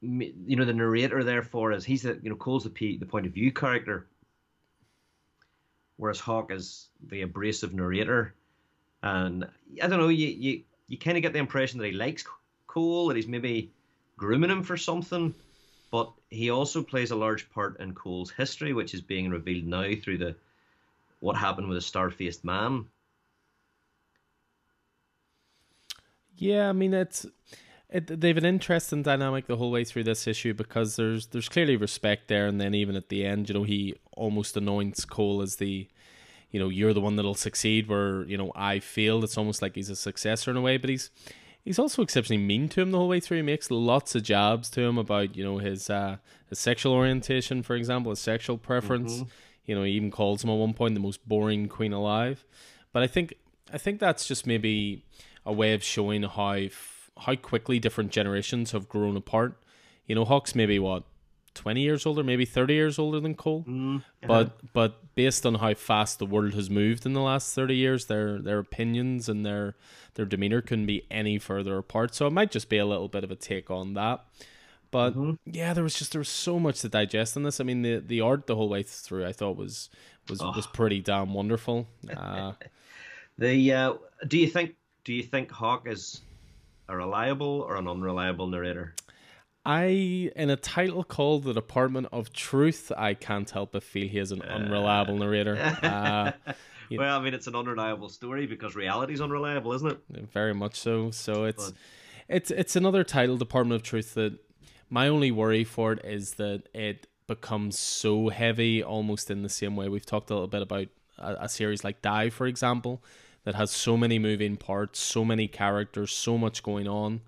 you know the narrator therefore is he's the you know Cole's the P, the point of view character, whereas Hawk is the abrasive narrator, and I don't know you you, you kind of get the impression that he likes Cole that he's maybe grooming him for something, but he also plays a large part in Cole's history, which is being revealed now through the what happened with the star-faced man. Yeah, I mean it's it, they have an interesting dynamic the whole way through this issue because there's there's clearly respect there, and then even at the end, you know, he almost anoints Cole as the, you know, you're the one that'll succeed. Where you know I feel it's almost like he's a successor in a way, but he's he's also exceptionally mean to him the whole way through. He makes lots of jabs to him about you know his uh, his sexual orientation, for example, his sexual preference. Mm-hmm. You know, he even calls him at one point the most boring queen alive. But I think I think that's just maybe a way of showing how how quickly different generations have grown apart. You know, Hawk's maybe what twenty years older, maybe thirty years older than Cole. Mm, uh-huh. But but based on how fast the world has moved in the last thirty years, their their opinions and their their demeanor couldn't be any further apart. So it might just be a little bit of a take on that. But mm-hmm. yeah, there was just there was so much to digest in this. I mean, the the art the whole way through, I thought was was oh. was pretty damn wonderful. Uh, the uh, do you think do you think Hawk is a reliable or an unreliable narrator? I, in a title called The Department of Truth, I can't help but feel he is an unreliable narrator. Uh, well, I mean, it's an unreliable story because reality is unreliable, isn't it? Very much so. So it's it's it's another title, Department of Truth. That my only worry for it is that it becomes so heavy, almost in the same way we've talked a little bit about a, a series like Die, for example, that has so many moving parts, so many characters, so much going on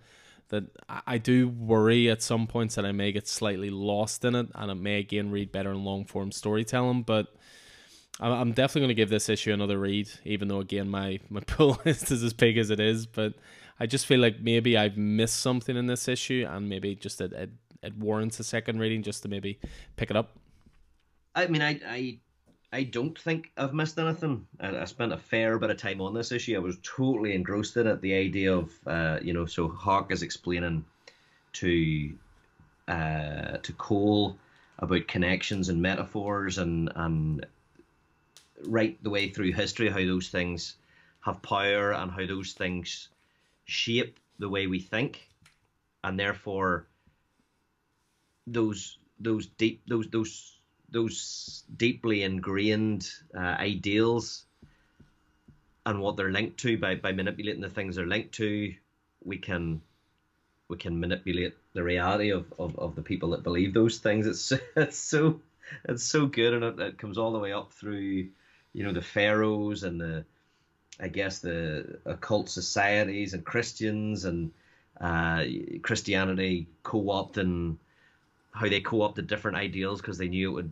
that I do worry at some points that I may get slightly lost in it and it may again read better in long form storytelling. But I'm definitely going to give this issue another read, even though again my my pull list is as big as it is. But I just feel like maybe I've missed something in this issue, and maybe just it it, it warrants a second reading just to maybe pick it up. I mean, I I I don't think I've missed anything. I, I, spent a fair bit of time on this issue. I was totally engrossed in it. The idea of, uh, you know, so Hawk is explaining to uh, to Cole about connections and metaphors and and right the way through history how those things have power and how those things shape the way we think, and therefore those those deep those those those deeply ingrained uh, ideals and what they're linked to by, by manipulating the things they're linked to we can we can manipulate the reality of, of, of the people that believe those things. It's it's so it's so good and it, it comes all the way up through you know the pharaohs and the I guess the occult societies and Christians and uh, Christianity co-opting how they co-opted different ideals because they knew it would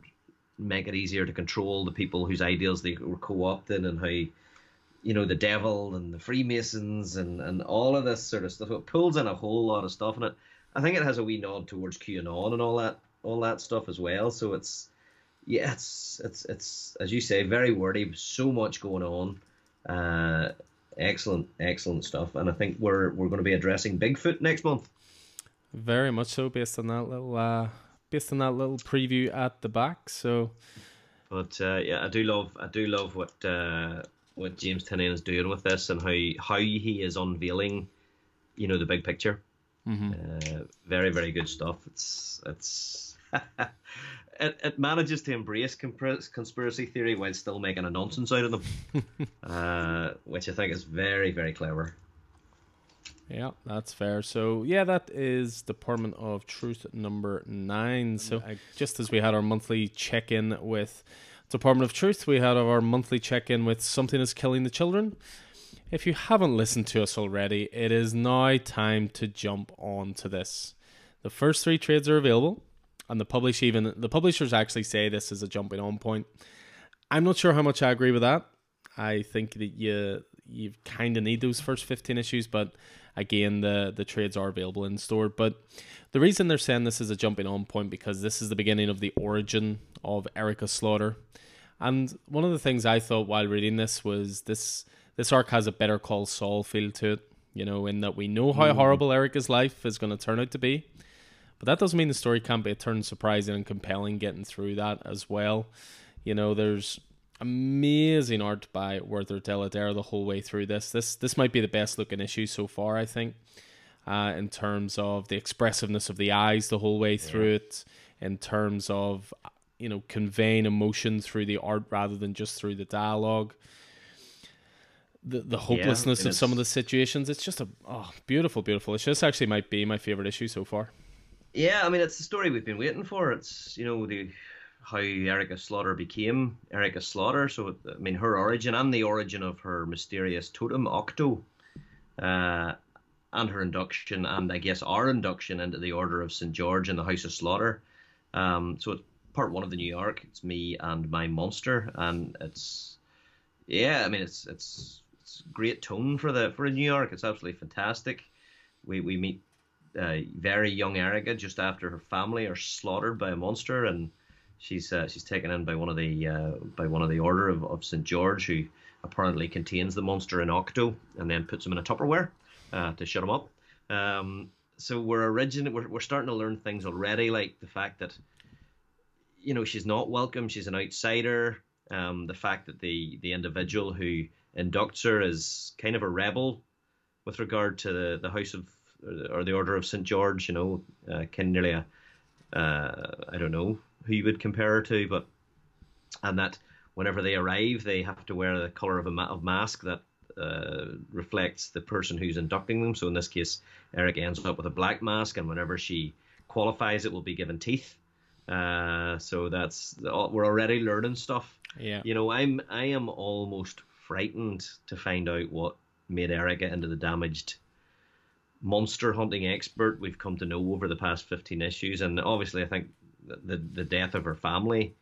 make it easier to control the people whose ideals they were co-opting and how you know the devil and the freemasons and and all of this sort of stuff. It pulls in a whole lot of stuff in it i think it has a wee nod towards qanon and all that all that stuff as well. So it's yeah it's it's it's as you say very wordy so much going on. Uh excellent excellent stuff. And i think we're we're going to be addressing bigfoot next month. Very much so, based on that little uh, based on that little preview at the back. So, but uh, yeah, I do love I do love what uh, what James Tynion is doing with this and how how he is unveiling, you know, the big picture. Mm-hmm. Uh, very very good stuff. It's it's. it, it manages to embrace conspiracy theory while still making a nonsense out of them, uh, which I think is very, very clever. Yeah, that's fair. So yeah, that is Department of Truth number nine. So I, just as we had our monthly check in with Department of Truth, we had our monthly check in with Something is Killing the Children. If you haven't listened to us already, it is now time to jump on to this. The first three trades are available, and the publish even the publishers actually say this is a jumping on point. I'm not sure how much I agree with that. I think that you you kind of need those first 15 issues, but again, the the trades are available in store. But the reason they're saying this is a jumping on point because this is the beginning of the origin of Erica Slaughter. And one of the things I thought while reading this was this this arc has a Better Call Saul feel to it. You know, in that we know how mm. horrible Erica's life is going to turn out to be, but that doesn't mean the story can't be a turn surprising and compelling getting through that as well. You know, there's amazing art by Werther Dell'Edera the whole way through this. This this might be the best looking issue so far, I think, uh, in terms of the expressiveness of the eyes the whole way through yeah. it, in terms of you know conveying emotion through the art rather than just through the dialogue. The, the hopelessness yeah, of some of the situations. It's just a oh beautiful, beautiful. It's just actually might be my favorite issue so far. Yeah, I mean it's the story we've been waiting for. It's you know the how Erica Slaughter became Erica Slaughter. So, I mean, her origin and the origin of her mysterious totem, Octo, uh, and her induction, and I guess our induction into the Order of St. George and the House of Slaughter. Um, so, it's part one of the new arc. It's me and my monster, and it's yeah, I mean, it's it's it's great tone for the for new arc. It's absolutely fantastic. We we meet uh, very young Erica just after her family are slaughtered by a monster, and She's uh, she's taken in by one of the uh, by one of the Order of, of St George, who apparently contains the monster in Octo, and then puts him in a Tupperware uh, to shut him up. Um, so we're origin we're, we're starting to learn things already, like the fact that you know she's not welcome, she's an outsider. Um, the fact that the the individual who inducts her is kind of a rebel with regard to the, the House of or the Order of St George, you know, uh, kind of nearly a uh, I don't know who you would compare her to, but and that whenever they arrive, they have to wear the color of a ma- of mask that uh, reflects the person who's inducting them. So in this case, Eric ends up with a black mask, and whenever she qualifies, it will be given teeth. Uh, so that's we're already learning stuff. Yeah. You know, I'm I am almost frightened to find out what made Erica into the damaged monster hunting expert we've come to know over the past 15 issues. And obviously, I think the the death of her family,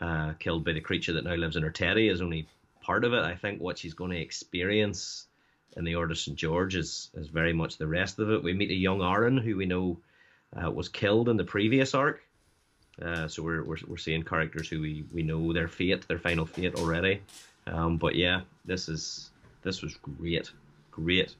uh, killed by the creature that now lives in her teddy, is only part of it. I think what she's going to experience in the Order of St George is is very much the rest of it. We meet a young Aaron who we know uh, was killed in the previous arc. Uh, so we're, we're we're seeing characters who we, we know their fate, their final fate already. Um, but yeah, this is this was great, great.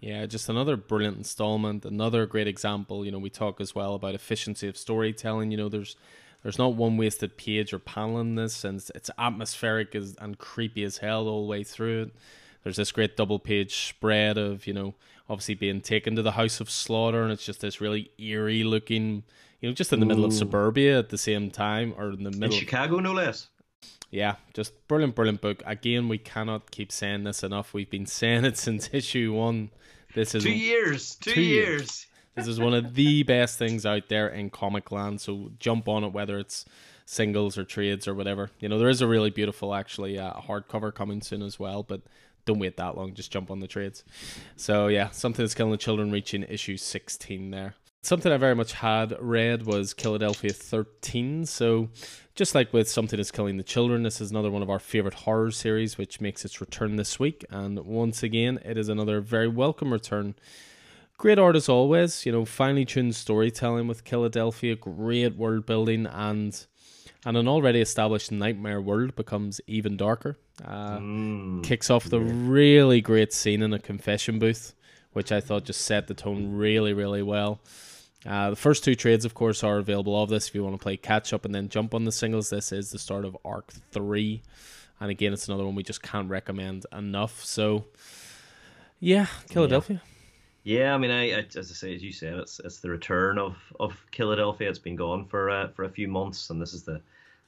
Yeah, just another brilliant installment, another great example. You know, we talk as well about efficiency of storytelling. You know, there's there's not one wasted page or panel in this, and it's, it's atmospheric as, and creepy as hell all the way through it. There's this great double page spread of you know obviously being taken to the House of Slaughter, and it's just this really eerie looking, you know, just in the Ooh. middle of suburbia at the same time, or in the middle in Chicago, no less. Yeah, just brilliant, brilliant book. Again, we cannot keep saying this enough. We've been saying it since issue one this is two years. Two, two years. years. This is one of the best things out there in comic land. So jump on it, whether it's singles or trades or whatever. You know, there is a really beautiful, actually, uh, hardcover coming soon as well. But don't wait that long. Just jump on the trades. So yeah, something that's killing the children reaching issue sixteen there. Something I very much had read was Killadelphia 13. So, just like with Something That's Killing the Children, this is another one of our favorite horror series, which makes its return this week. And once again, it is another very welcome return. Great art as always, you know, finely tuned storytelling with Killadelphia, great world building, and and an already established nightmare world becomes even darker. Uh, mm, kicks off the really great scene in a confession booth, which I thought just set the tone really, really well. Uh, the first two trades, of course, are available of this if you want to play catch up and then jump on the singles. This is the start of Arc 3. And again, it's another one we just can't recommend enough. So, yeah, Killadelphia. Yeah. yeah I mean, I, I, as I say, as you said, it's it's the return of, of Killadelphia. It's been gone for uh, for a few months, and this is the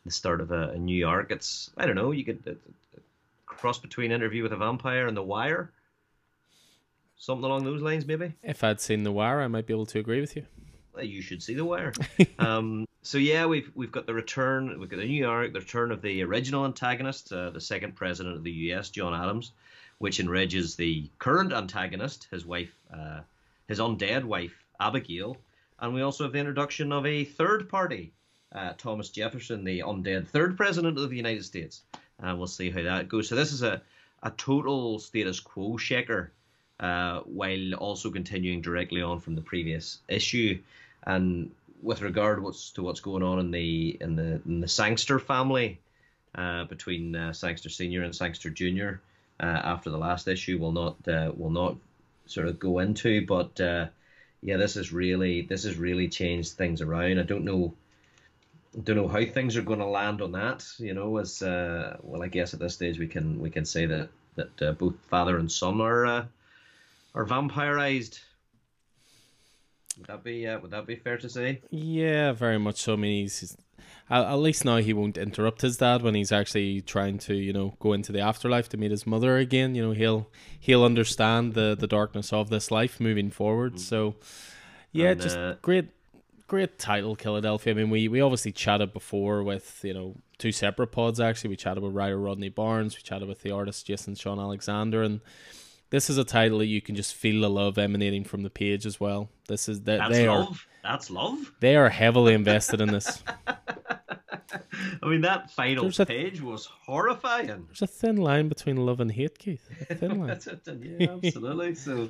the start of a, a new arc. It's I don't know, you could uh, cross between Interview with a Vampire and The Wire, something along those lines, maybe. If I'd seen The Wire, I might be able to agree with you you should see The Wire. um, so yeah, we've we've got the return. We've got the new arc, the return of the original antagonist, uh, the second president of the U.S., John Adams, which enrages the current antagonist, his wife, uh, his undead wife, Abigail, and we also have the introduction of a third party, uh, Thomas Jefferson, the undead third president of the United States, and we'll see how that goes. So this is a a total status quo shaker uh, while also continuing directly on from the previous issue. And with regard what's, to what's going on in the in the in the Sangster family uh, between uh, Sangster Senior and Sangster Junior uh, after the last issue, will not uh, will not sort of go into. But uh, yeah, this is really this has really changed things around. I don't know. Don't know how things are going to land on that. You know, as uh, well, I guess at this stage we can we can say that that both father and son are are vampirized. Would that be uh, would that be fair to say? Yeah, very much so. I mean, he's, at, least now he won't interrupt his dad when he's actually trying to you know go into the afterlife to meet his mother again. You know, he'll he'll understand the the darkness of this life moving forward. Mm. So, yeah, and, just uh, great great title, Killadelphia. I mean, we we obviously chatted before with you know two separate pods. Actually, we chatted with writer Rodney Barnes, we chatted with the artist Jason Shawn Alexander, and this is a title that you can just feel the love emanating from the page as well. This is that That's they love. are That's love. They are heavily invested in this. I mean, that final a, page was horrifying. There's a thin line between love and hate, Keith. A thin line. yeah, absolutely. so,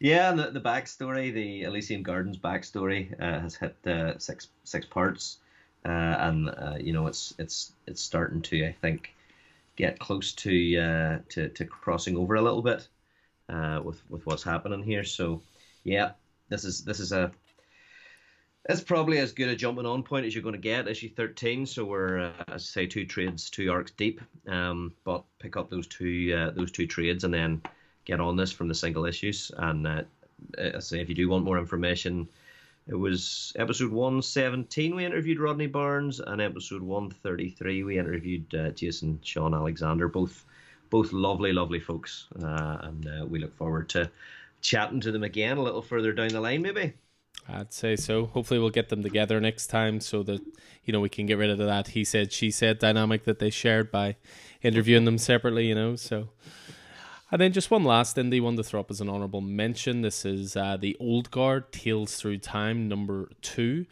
yeah, the, the backstory, the Elysium Gardens backstory, uh, has hit uh, six six parts, uh, and uh, you know it's it's it's starting to I think get close to uh, to to crossing over a little bit uh, with with what's happening here. So, yeah, this is this is a it's probably as good a jumping on point as you're going to get issue 13 so we're uh, as I say two trades two arcs deep. Um, but pick up those two uh, those two trades and then get on this from the single issues. And uh, I say if you do want more information it was episode 117 we interviewed Rodney Barnes and episode 133 we interviewed uh, Jason Shawn Alexander both both lovely, lovely folks, uh, and uh, we look forward to chatting to them again a little further down the line, maybe. I'd say so. Hopefully, we'll get them together next time so that you know we can get rid of that he said, she said dynamic that they shared by interviewing them separately. You know, so. And then just one last indie one to throw up as an honourable mention. This is uh, the Old Guard Tales Through Time number two.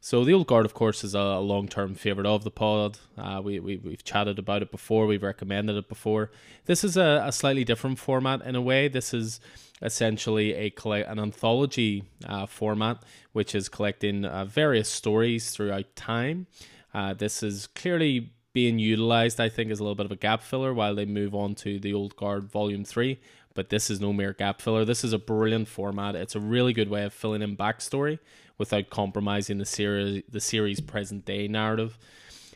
So the Old Guard, of course, is a long-term favorite of the pod. Uh, we, we we've chatted about it before. We've recommended it before. This is a, a slightly different format in a way. This is essentially a collect an anthology uh, format, which is collecting uh, various stories throughout time. Uh, this is clearly being utilized, I think, as a little bit of a gap filler while they move on to the Old Guard Volume Three. But this is no mere gap filler. This is a brilliant format. It's a really good way of filling in backstory without compromising the series the series present day narrative.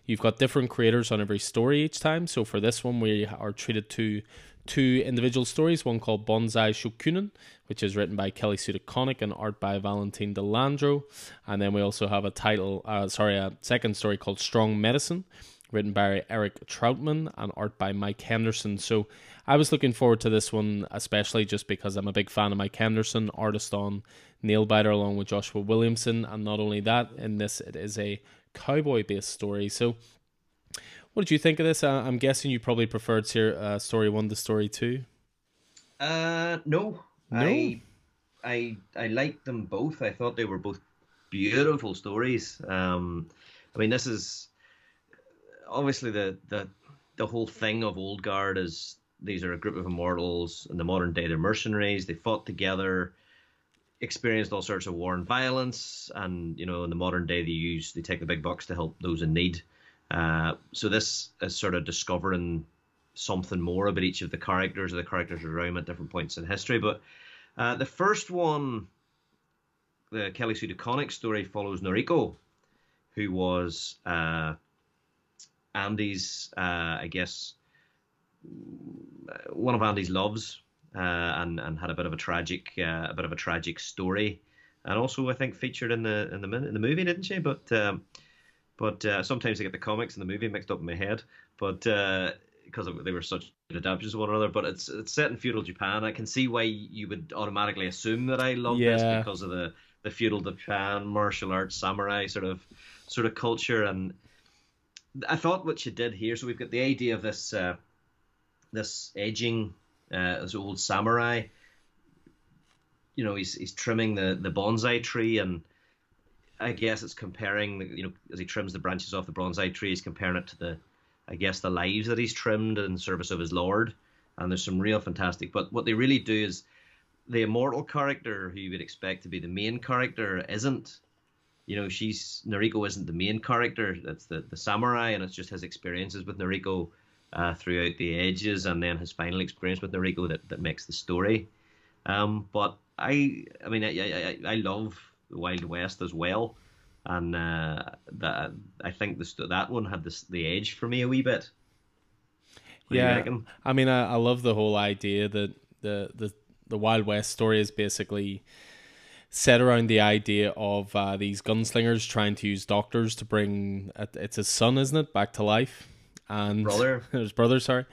You've got different creators on every story each time. So for this one, we are treated to two individual stories. One called Bonsai Shokunin, which is written by Kelly Sue DeConnick and art by Valentine De Landro. And then we also have a title, uh, sorry, a second story called Strong Medicine, written by Eric Trautmann and art by Mike Henderson. So I was looking forward to this one, especially just because I'm a big fan of Mike Henderson, artist on Nailbiter, along with Joshua Williamson. And not only that, in this, it is a cowboy based story. So, what did you think of this? Uh, I'm guessing you probably preferred uh, story one to story two. Uh, no, no. I, I, I liked them both. I thought they were both beautiful stories. Um, I mean, this is obviously the the the whole thing of Old Guard is these are a group of immortals in the modern day. They're mercenaries. They fought together, experienced all sorts of war and violence, and you know in the modern day they use they take the big bucks to help those in need. Uh, so this is sort of discovering something more about each of the characters or the characters around at different points in history. But uh, the first one, the Kelly Sue DeConnick story, follows Noriko, who was uh, Andy's, uh, I guess, one of Andy's loves, uh, and and had a bit of a tragic uh, a bit of a tragic story, and also I think featured in the in the in the movie, didn't she? But um, but uh, sometimes I get the comics and the movie mixed up in my head, but because uh, they were such adaptations of one another. But it's it's set in feudal Japan. I can see why you would automatically assume that I love yeah. this because of the the feudal Japan martial arts samurai sort of sort of culture and. I thought what she did here. So we've got the idea of this uh, this edging, uh, this old samurai. You know, he's he's trimming the the bonsai tree, and I guess it's comparing. You know, as he trims the branches off the bonsai tree, he's comparing it to the, I guess, the lives that he's trimmed in service of his lord. And there's some real fantastic. But what they really do is the immortal character who you would expect to be the main character isn't. You know, she's Noriko isn't the main character. That's the the samurai, and it's just his experiences with Noriko uh, throughout the ages, and then his final experience with Noriko that, that makes the story. Um, but I, I mean, I, I, I love the Wild West as well, and uh, that I think this that one had this the edge for me a wee bit. What yeah, I mean, I, I love the whole idea that the the the Wild West story is basically set around the idea of uh, these gunslingers trying to use doctors to bring it's his son, isn't it, back to life? And brother, his brother, sorry.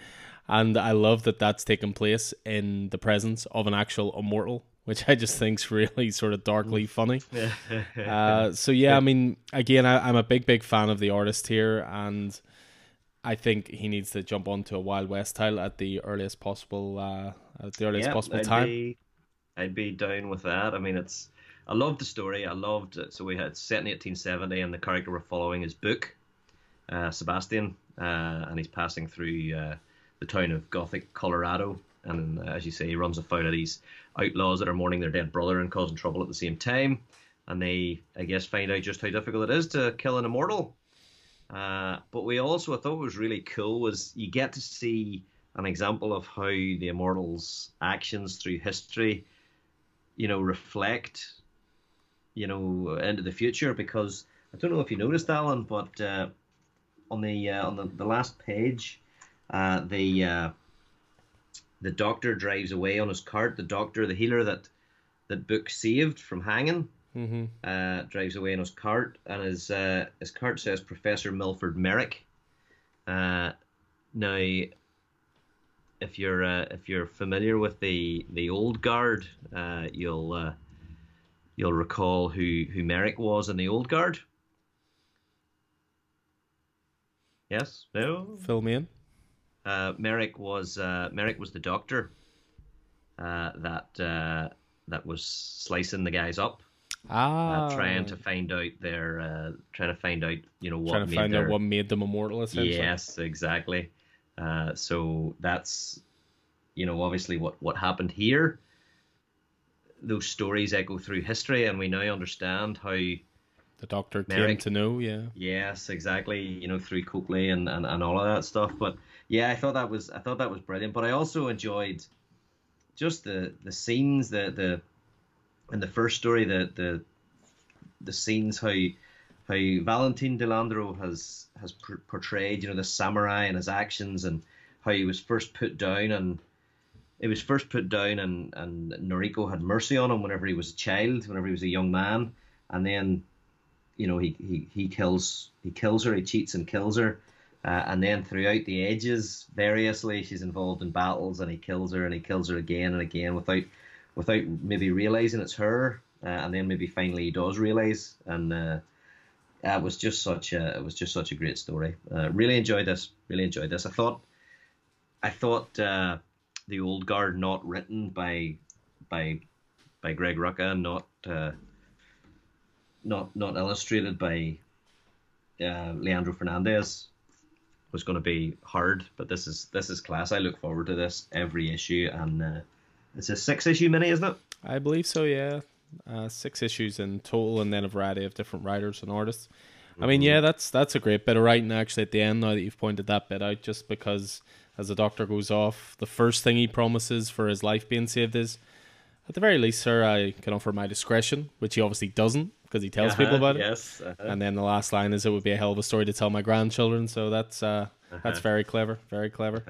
And I love that that's taken place in the presence of an actual immortal, which I just think's really sort of darkly funny. uh, so yeah, I mean, again, I, I'm a big, big fan of the artist here, and I think he needs to jump onto a Wild West title at the earliest possible uh, at the earliest possible time. Be, I'd be down with that. I mean, it's I loved the story. I loved it. So we had set in 1870, and the character we're following is Book, uh, Sebastian, uh, and he's passing through uh, the town of Gothic, Colorado. And uh, as you say, he runs afoul of these outlaws that are mourning their dead brother and causing trouble at the same time. And they, I guess, find out just how difficult it is to kill an immortal uh, but we also I thought was really cool was you get to see an example of how the immortals' actions through history, you know, reflect, you know, into the future. Because I don't know if you noticed, Alan, but uh, on the uh, on the, the last page, uh, the uh, the doctor drives away on his cart. The doctor, the healer that that Book saved from hanging Mm-hmm. Uh, drives away in his cart, and his uh, his cart says Professor Milford Merrick. Uh, now, if you're uh, if you're familiar with the the old guard, uh, you'll uh, you'll recall who who Merrick was in the old guard. Yes. No. Fill me in. Merrick was Merrick was the doctor that that was slicing the guys up Ah, uh, trying to find out their, uh, trying to find out, you know, what trying to find their... out what made them immortal. Essentially. Yes, exactly. Uh, so that's, you know, obviously what what happened here. Those stories echo through history, and we now understand how the Doctor Merrick, came to know. Yeah. Yes, exactly. You know, through Copley and, and, and all of that stuff. But yeah, I thought that was I thought that was brilliant. But I also enjoyed just the the scenes, the the in the first story, the the the scenes how how Valentine De Landro has has portrayed, you know, the samurai and his actions, and how he was first put down, and it was first put down, and and Noriko had mercy on him whenever he was a child, whenever he was a young man, and then, you know, he he, he kills he kills her, he cheats and kills her, uh, and then throughout the ages, variously, she's involved in battles, and he kills her, and he kills her again and again without without maybe realizing it's her, uh, and then maybe finally he does realize, and uh, it was just such a it was just such a great story. Uh, really enjoyed this. Really enjoyed this. I thought, I thought uh, the old guard not written by by by Greg Rucka, not uh, not not illustrated by uh, Leandro Fernandez was going to be hard, but this is this is class. I look forward to this every issue, and it's a six issue mini, isn't it? I believe so. Yeah, uh, six issues in total, and then a variety of different writers and artists. Mm-hmm. I mean, mm-hmm. yeah, that's that's a great bit of writing actually at the end. Now that you've pointed that bit out, just because as the doctor goes off, the first thing he promises for his life being saved is, at the very least, sir, I can offer my discretion, which he obviously doesn't because he tells uh-huh, people about yes, it. Uh-huh. And then the last line is, "It would be a hell of a story to tell my grandchildren." So that's uh, uh-huh. that's very clever, very clever.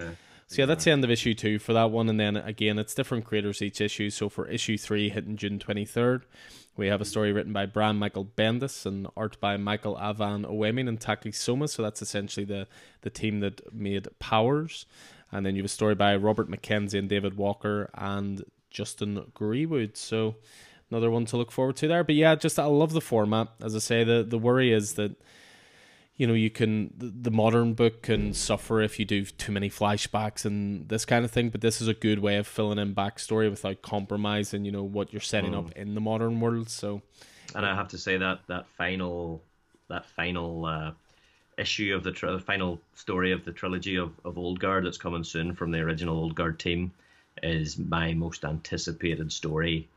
So yeah, that's the end of issue two for that one, and then again, it's different creators each issue. So for issue three, hitting June twenty third, we have a story written by Brian Michael Bendis and art by Michael Avon Oeming and Taki Soma. So that's essentially the the team that made Powers, and then you have a story by Robert McKenzie and David Walker and Justin Greenwood. So another one to look forward to there. But yeah, just I love the format. As I say, the the worry is that you know you can the modern book can suffer if you do too many flashbacks and this kind of thing but this is a good way of filling in backstory without compromising you know what you're setting mm. up in the modern world so and i have to say that that final that final uh, issue of the tri- final story of the trilogy of, of old guard that's coming soon from the original old guard team is my most anticipated story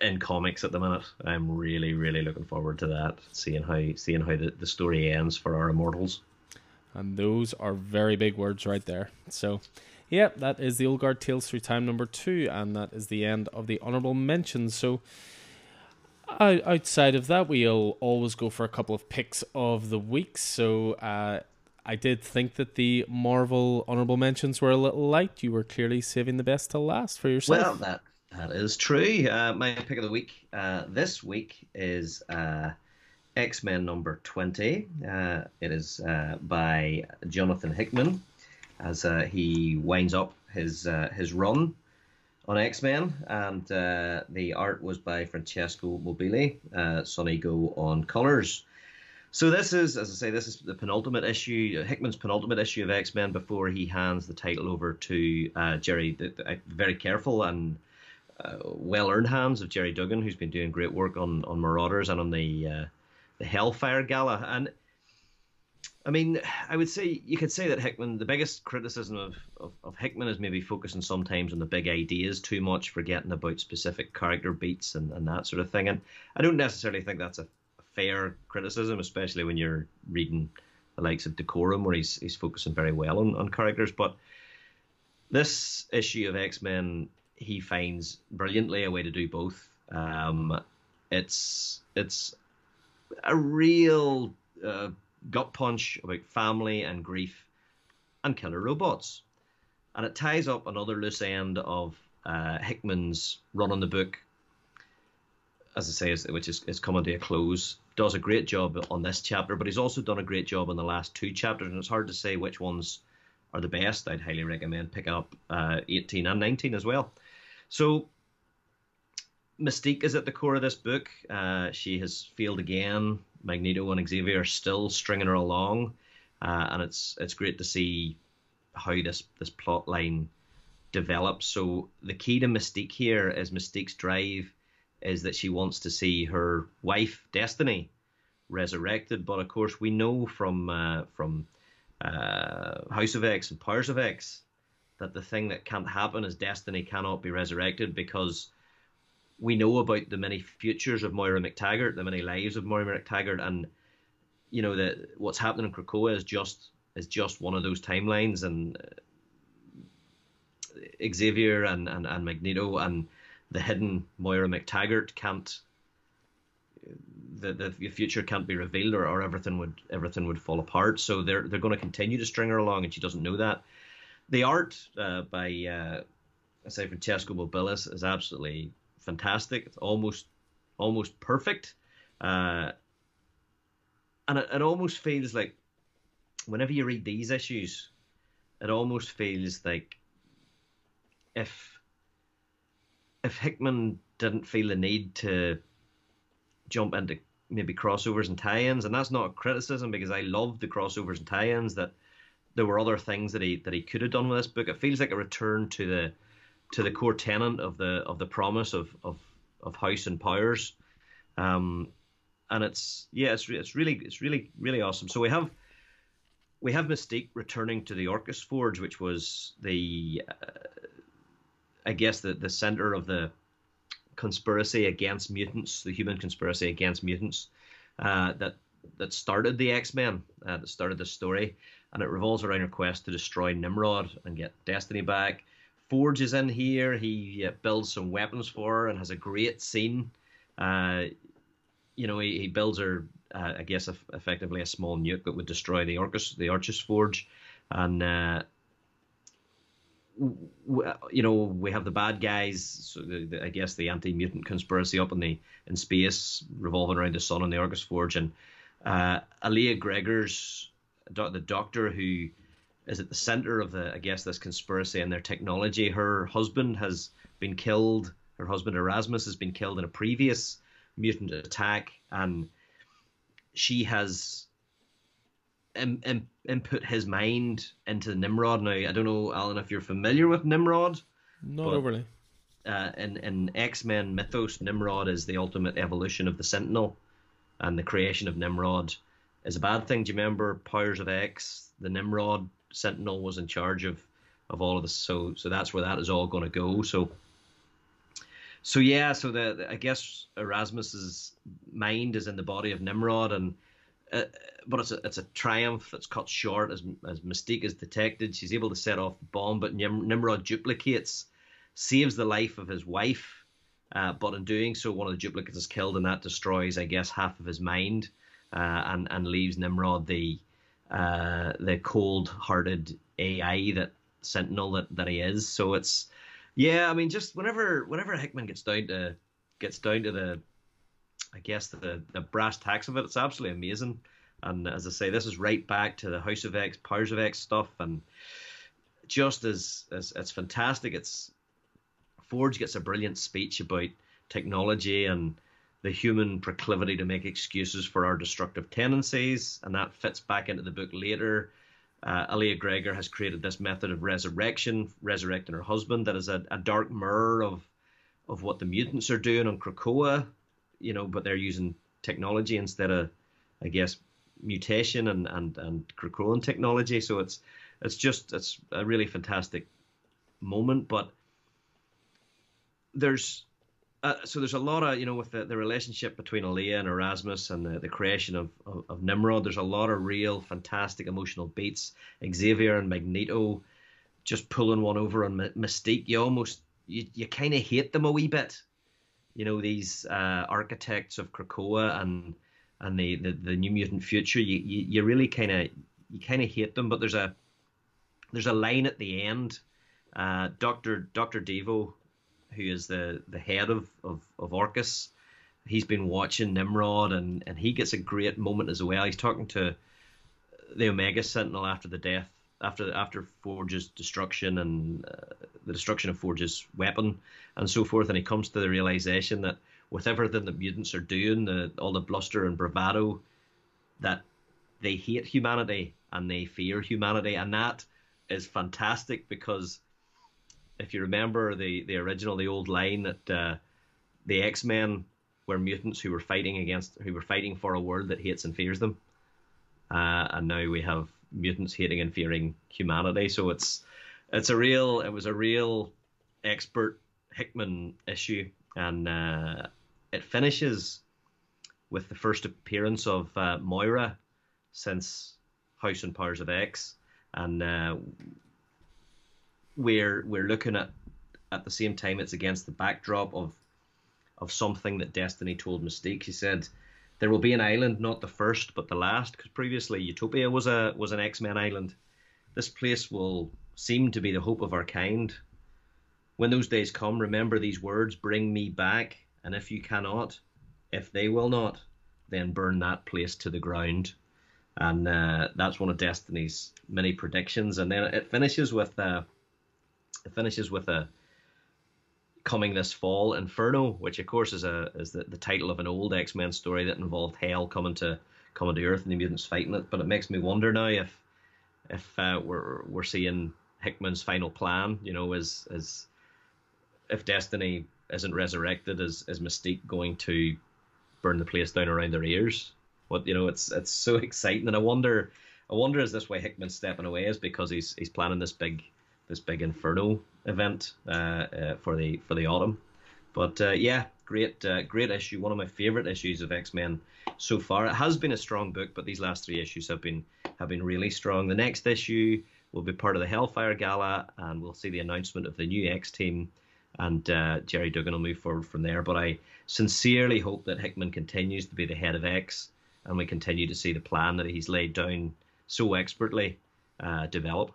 in comics at the minute. I'm really, really looking forward to that. Seeing how seeing how the, the story ends for our immortals. And those are very big words right there. So yeah, that is the Old Guard Tales through time number two, and that is the end of the honorable mentions. So outside of that, we'll always go for a couple of picks of the week. So uh, I did think that the Marvel honorable mentions were a little light. You were clearly saving the best to last for yourself. Well, that that is true. Uh, my pick of the week uh, this week is uh, X Men number 20. Uh, it is uh, by Jonathan Hickman as uh, he winds up his, his run on X Men, and the art was by Francesco Mobili, Sunny Gho on colors. So this is, as I say, this is the penultimate issue, Hickman's penultimate issue of X Men before he hands the title over to Gerry. The, the, very careful and uh, well earned hands of Gerry Duggan, who's been doing great work on on Marauders and on the uh, the Hellfire Gala. And I mean, I would say you could say that Hickman. The biggest criticism of, of, of Hickman is maybe focusing sometimes on the big ideas too much, forgetting about specific character beats and, and that sort of thing. And I don't necessarily think that's a fair criticism, especially when you're reading the likes of Decorum, where he's he's focusing very well on, on characters. But this issue of X Men he finds brilliantly a way to do both. Um, it's it's a real uh, gut punch about family and grief and killer robots, and it ties up another loose end of uh, Hickman's run on the book. As I say, which is, is coming to a close, does a great job on this chapter, but he's also done a great job on the last two chapters, and it's hard to say which ones are the best. I'd highly recommend picking up uh, 18 and 19 as well. So Mystique is at the core of this book. Uh, she has failed again. Magneto and Xavier are still stringing her along, uh, and it's it's great to see how this this plot line develops. So the key to Mystique here is Mystique's drive is that she wants to see her wife Destiny resurrected. But of course, we know from uh, from uh, House of X and Powers of X that the thing that can't happen is destiny cannot be resurrected because we know about the many futures of Moira MacTaggert, the many lives of Moira MacTaggert, and you know that what's happening in Krakoa is just is just one of those timelines, and uh, Xavier and, and, and Magneto and the hidden Moira MacTaggert can't the, the future can't be revealed or, or everything would everything would fall apart. So they're they're going to continue to string her along, and she doesn't know that. The art uh, by uh, I say Francesco Mobilis is absolutely fantastic. It's almost almost perfect, uh, and it, it almost feels like whenever you read these issues, it almost feels like if if Hickman didn't feel the need to jump into maybe crossovers and tie-ins, and that's not a criticism because I love the crossovers and tie-ins that there were other things that he that he could have done with this book. It feels like a return to the to the core tenant of the of the promise of of, of House and Powers, um, and it's yeah, it's it's really it's really really awesome. So we have we have Mystique returning to the Orchis Forge, which was the uh, I guess the the center of the conspiracy against mutants, the human conspiracy against mutants uh, that that started the X Men, uh, that started the story and it revolves around a quest to destroy Nimrod and get Destiny back. Forge is in here. He uh, builds some weapons for her and has a great scene. Uh, you know, he, he builds her, uh, I guess, effectively a small nuke that would destroy the Orchis, the Orchis Forge, and uh, you know we have the bad guys. So the, the, I guess the anti-mutant conspiracy up in the in space, revolving around the sun and the Orchis Forge, and uh, Alia Gregor's the doctor who is at the center of the I guess this conspiracy and their technology. Her husband has been killed. Her husband Erasmus has been killed in a previous mutant attack, and she has Im- Im- input his mind into Nimrod. Now I don't know, Alan, if you're familiar with Nimrod. Not but, overly. Uh, in in X Men mythos, Nimrod is the ultimate evolution of the Sentinel, and the creation of Nimrod is a bad thing. Do you remember Powers of X? The Nimrod Sentinel was in charge of of all of this. So so that's where that is all going to go. So so yeah, so the, the, I guess Erasmus's mind is in the body of Nimrod, and uh, but it's a it's a triumph that's cut short as as Mystique is detected. She's able to set off the bomb, but Nim- Nimrod duplicates, saves the life of his wife, uh, but in doing so, one of the duplicates is killed, and that destroys, I guess, half of his mind, uh, and and leaves Nimrod the uh, the cold-hearted AI that Sentinel that, that he is. So it's yeah, I mean, just whenever whenever Hickman gets down to gets down to the, I guess the the brass tacks of it, it's absolutely amazing. And as I say, this is right back to the House of X, Powers of X stuff, and just as as it's fantastic. It's Forge gets a brilliant speech about technology and the human proclivity to make excuses for our destructive tendencies, and that fits back into the book later uh, Alia Gregor has created this method of resurrection, resurrecting her husband, that is a, a dark mirror of of what the mutants are doing on Krakoa, you know, but they're using technology instead of, I guess, mutation and and and Krakoan technology. So it's it's just it's a really fantastic moment, but there's uh, so there's a lot of you know with the, the relationship between Alia and Erasmus and the, the creation of, of, of Nimrod. There's a lot of real fantastic emotional beats. Xavier and Magneto just pulling one over on Mystique. You almost you, you kind of hate them a wee bit. You know these uh, architects of Krakoa and and the, the, the New Mutant Future. You you, you really kind of you kind of hate them. But there's a there's a line at the end. Uh, Doctor Doctor Devo who is the the head of of, of Orchis, he's been watching Nimrod, and and he gets a great moment as well. He's talking to the Omega Sentinel after the death, after after Forge's destruction and uh, the destruction of Forge's weapon and so forth, and he comes to the realization that with everything the mutants are doing, the, all the bluster and bravado, that they hate humanity and they fear humanity, and that is fantastic because if you remember the the original, the old line that uh, the X Men were mutants who were fighting against, who were fighting for a world that hates and fears them, uh, and now we have mutants hating and fearing humanity. So it's it's a real, it was a real expert Hickman issue, and uh, it finishes with the first appearance of uh, Moira since House and Powers of X, and uh, we're we're looking at at the same time it's against the backdrop of of something that Destiny told Mystique. She said there will be an island, not the first but the last, because previously Utopia was a was an X Men island. This place will seem to be the hope of our kind. When those days come, remember these words: "Bring me back." And if you cannot, if they will not, then burn that place to the ground. And uh, that's one of Destiny's many predictions. And then it finishes with. Uh, it finishes with a coming this fall Inferno, which of course is a is the, the title of an old X Men story that involved Hell coming to coming to Earth and the mutants fighting it. But it makes me wonder now if if uh, we're we're seeing Hickman's final plan. You know, is is if Destiny isn't resurrected, is is Mystique going to burn the place down around their ears? What you know, it's it's so exciting, and I wonder I wonder is this why Hickman's stepping away is because he's he's planning this big this big Inferno event uh, uh, for the for the autumn. But uh, yeah, great great issue. One of my favorite issues of X Men so far. It has been a strong book, but these last three issues have been have been really strong. The next issue will be part of the Hellfire Gala, and we'll see the announcement of the new X team. And uh, Gerry Duggan will move forward from there. But I sincerely hope that Hickman continues to be the head of X, and we continue to see the plan that he's laid down so expertly uh, develop.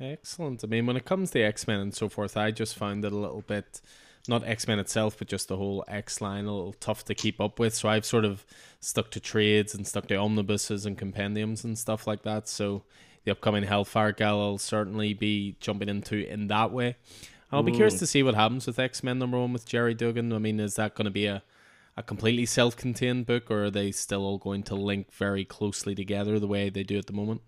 Excellent. I mean, when it comes to X Men and so forth, I just found it a little bit, not X Men itself, but just the whole X line a little tough to keep up with. So I've sort of stuck to trades and stuck to omnibuses and compendiums and stuff like that. So the upcoming Hellfire Gal I'll certainly be jumping into in that way. I'll be curious mm. to see what happens with X Men number one with Gerry Duggan. I mean, is that going to be a, a completely self contained book, or are they still all going to link very closely together the way they do at the moment?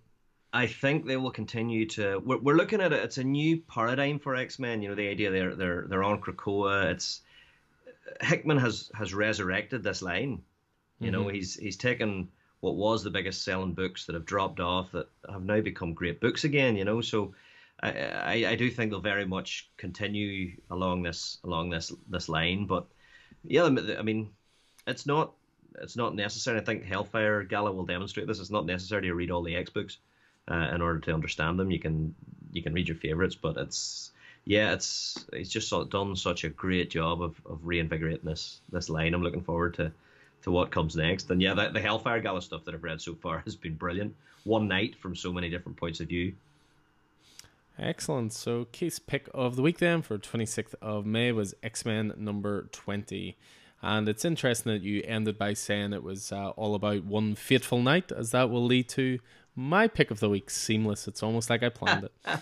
I think they will continue to. We're, we're looking at it. It's a new paradigm for X Men. You know, the idea they're they're they're on Krakoa. It's Hickman has has resurrected this line. You mm-hmm. know, he's he's taken what was the biggest selling books that have dropped off that have now become great books again. You know, so I, I, I do think they'll very much continue along this along this this line. But yeah, I mean, it's not it's not necessary. I think Hellfire Gala will demonstrate this. It's not necessary to read all the X books uh, in order to understand them. You can you can read your favorites, but it's yeah, it's it's just done such a great job of, of reinvigorating this this line. I'm looking forward to to what comes next. And yeah, the, the Hellfire Gala stuff that I've read so far has been brilliant. One night from so many different points of view. Excellent. So, case pick of the week then for 26th of May was X Men number 20. And it's interesting that you ended by saying it was uh, all about one fateful night, as that will lead to my pick of the week. Seamless. It's almost like I planned it.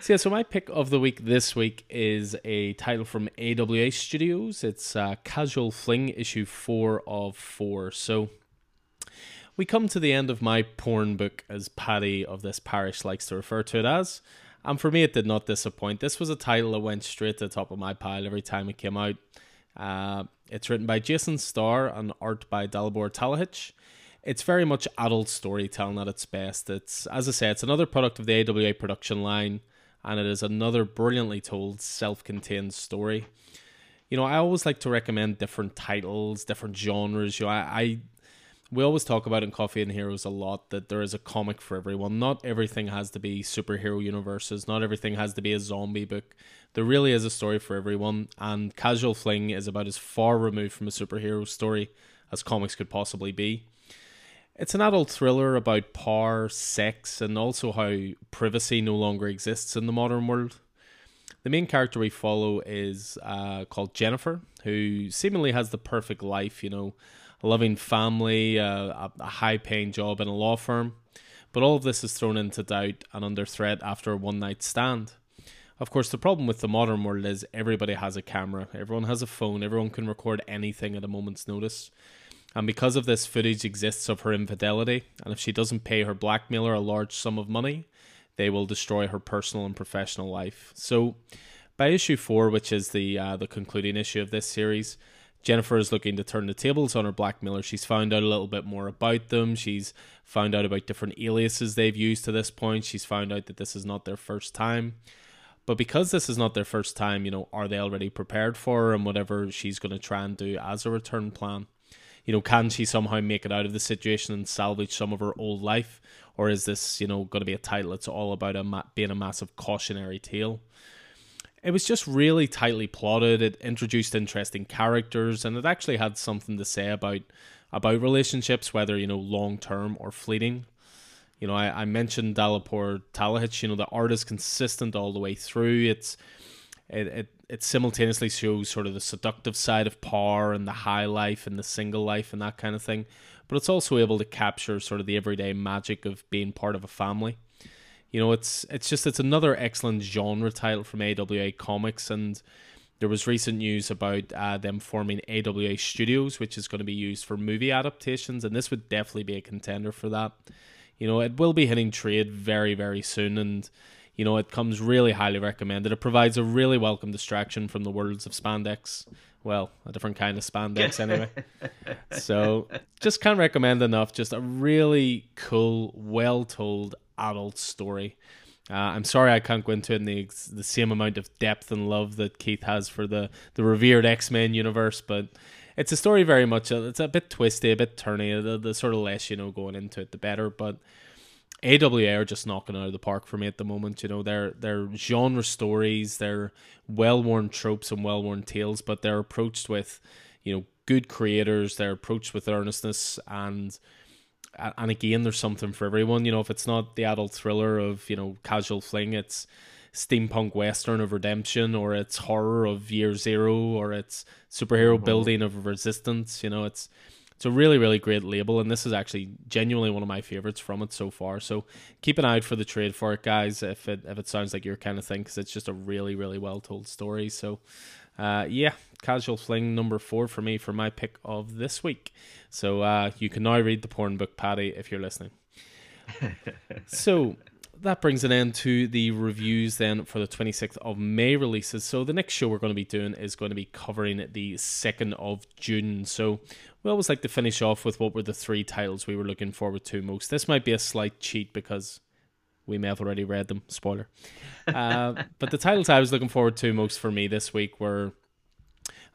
so, yeah, so my pick of the week this week is a title from AWA Studios. It's uh, Casual Fling, issue four of four. So, we come to the end of my porn book, as Paddy of this parish likes to refer to it as. And for me, it did not disappoint. This was a title that went straight to the top of my pile every time it came out. Uh, it's written by Jason Starr and art by Dalibor Talajić. It's very much adult storytelling at its best. It's, as I say, it's another product of the AWA production line, and it is another brilliantly told, self contained story. You know, I always like to recommend different titles, different genres. You know, I, I we always talk about in Coffee and Heroes a lot that there is a comic for everyone. Not everything has to be superhero universes. Not everything has to be a zombie book. There really is a story for everyone, and Casual Fling is about as far removed from a superhero story as comics could possibly be. It's an adult thriller about power, sex, and also how privacy no longer exists in the modern world. The main character we follow is uh, called Jennifer, who seemingly has the perfect life, you know, a loving family, uh, a high paying job in a law firm. But all of this is thrown into doubt and under threat after a one night stand. Of course, the problem with the modern world is everybody has a camera, everyone has a phone, everyone can record anything at a moment's notice. And because of this, footage exists of her infidelity, and if she doesn't pay her blackmailer a large sum of money, they will destroy her personal and professional life. So, by issue four, which is the uh, the concluding issue of this series, Jennifer is looking to turn the tables on her blackmailer. She's found out a little bit more about them. She's found out about different aliases they've used to this point. She's found out that this is not their first time. But because this is not their first time, you know, are they already prepared for her and whatever she's going to try and do as a return plan? You know, can she somehow make it out of the situation and salvage some of her old life? Or is this, you know, going to be a title that's all about a ma- being a massive cautionary tale? it was just really tightly plotted. It introduced interesting characters, and it actually had something to say about about relationships, whether you know long term or fleeting. You know, I, I mentioned Dalibor Talajić. You know, the art is consistent all the way through. It's it, it it simultaneously shows sort of the seductive side of power and the high life and the single life and that kind of thing, but it's also able to capture sort of the everyday magic of being part of a family you know, it's it's just it's another excellent genre title from AWA Comics, and there was recent news about uh, them forming AWA Studios, which is going to be used for movie adaptations, and this would definitely be a contender for that. You know, it will be hitting trade very very soon, and you know it comes really highly recommended. It provides a really welcome distraction from the worlds of spandex. Well, a different kind of spandex anyway. so just can't recommend enough. Just a really cool, well told adult story. Uh, I'm sorry I can't go into it in the the same amount of depth and love that Keith has for the the revered X Men universe, but it's a story very much. Uh, it's a bit twisty, a bit turny. The, the sort of less you know going into it, the better. But AWA are just knocking out of the park for me at the moment. You know, they're they're genre stories, they're well worn tropes and well worn tales, but they're approached with, you know, good creators. They're approached with earnestness and and again, there's something for everyone. You know, if it's not the adult thriller of you know casual fling, it's steampunk western of redemption, or it's horror of Year Zero, or it's superhero mm-hmm. building of resistance. You know, it's it's a really really great label, and this is actually genuinely one of my favorites from it so far. So keep an eye out for the trade for it, guys. If it if it sounds like your kind of thing, because it's just a really really well told story. So uh, yeah, Casual Fling number four for me for my pick of this week. So uh, you can now read the porn book, Paddy, if you're listening. so that brings an end to the reviews then for the 26th of May releases. So the next show we're going to be doing is going to be covering the 2nd of June. So we always like to finish off with what were the three titles we were looking forward to most. This might be a slight cheat because we may have already read them. Spoiler. Uh, but the titles I was looking forward to most for me this week were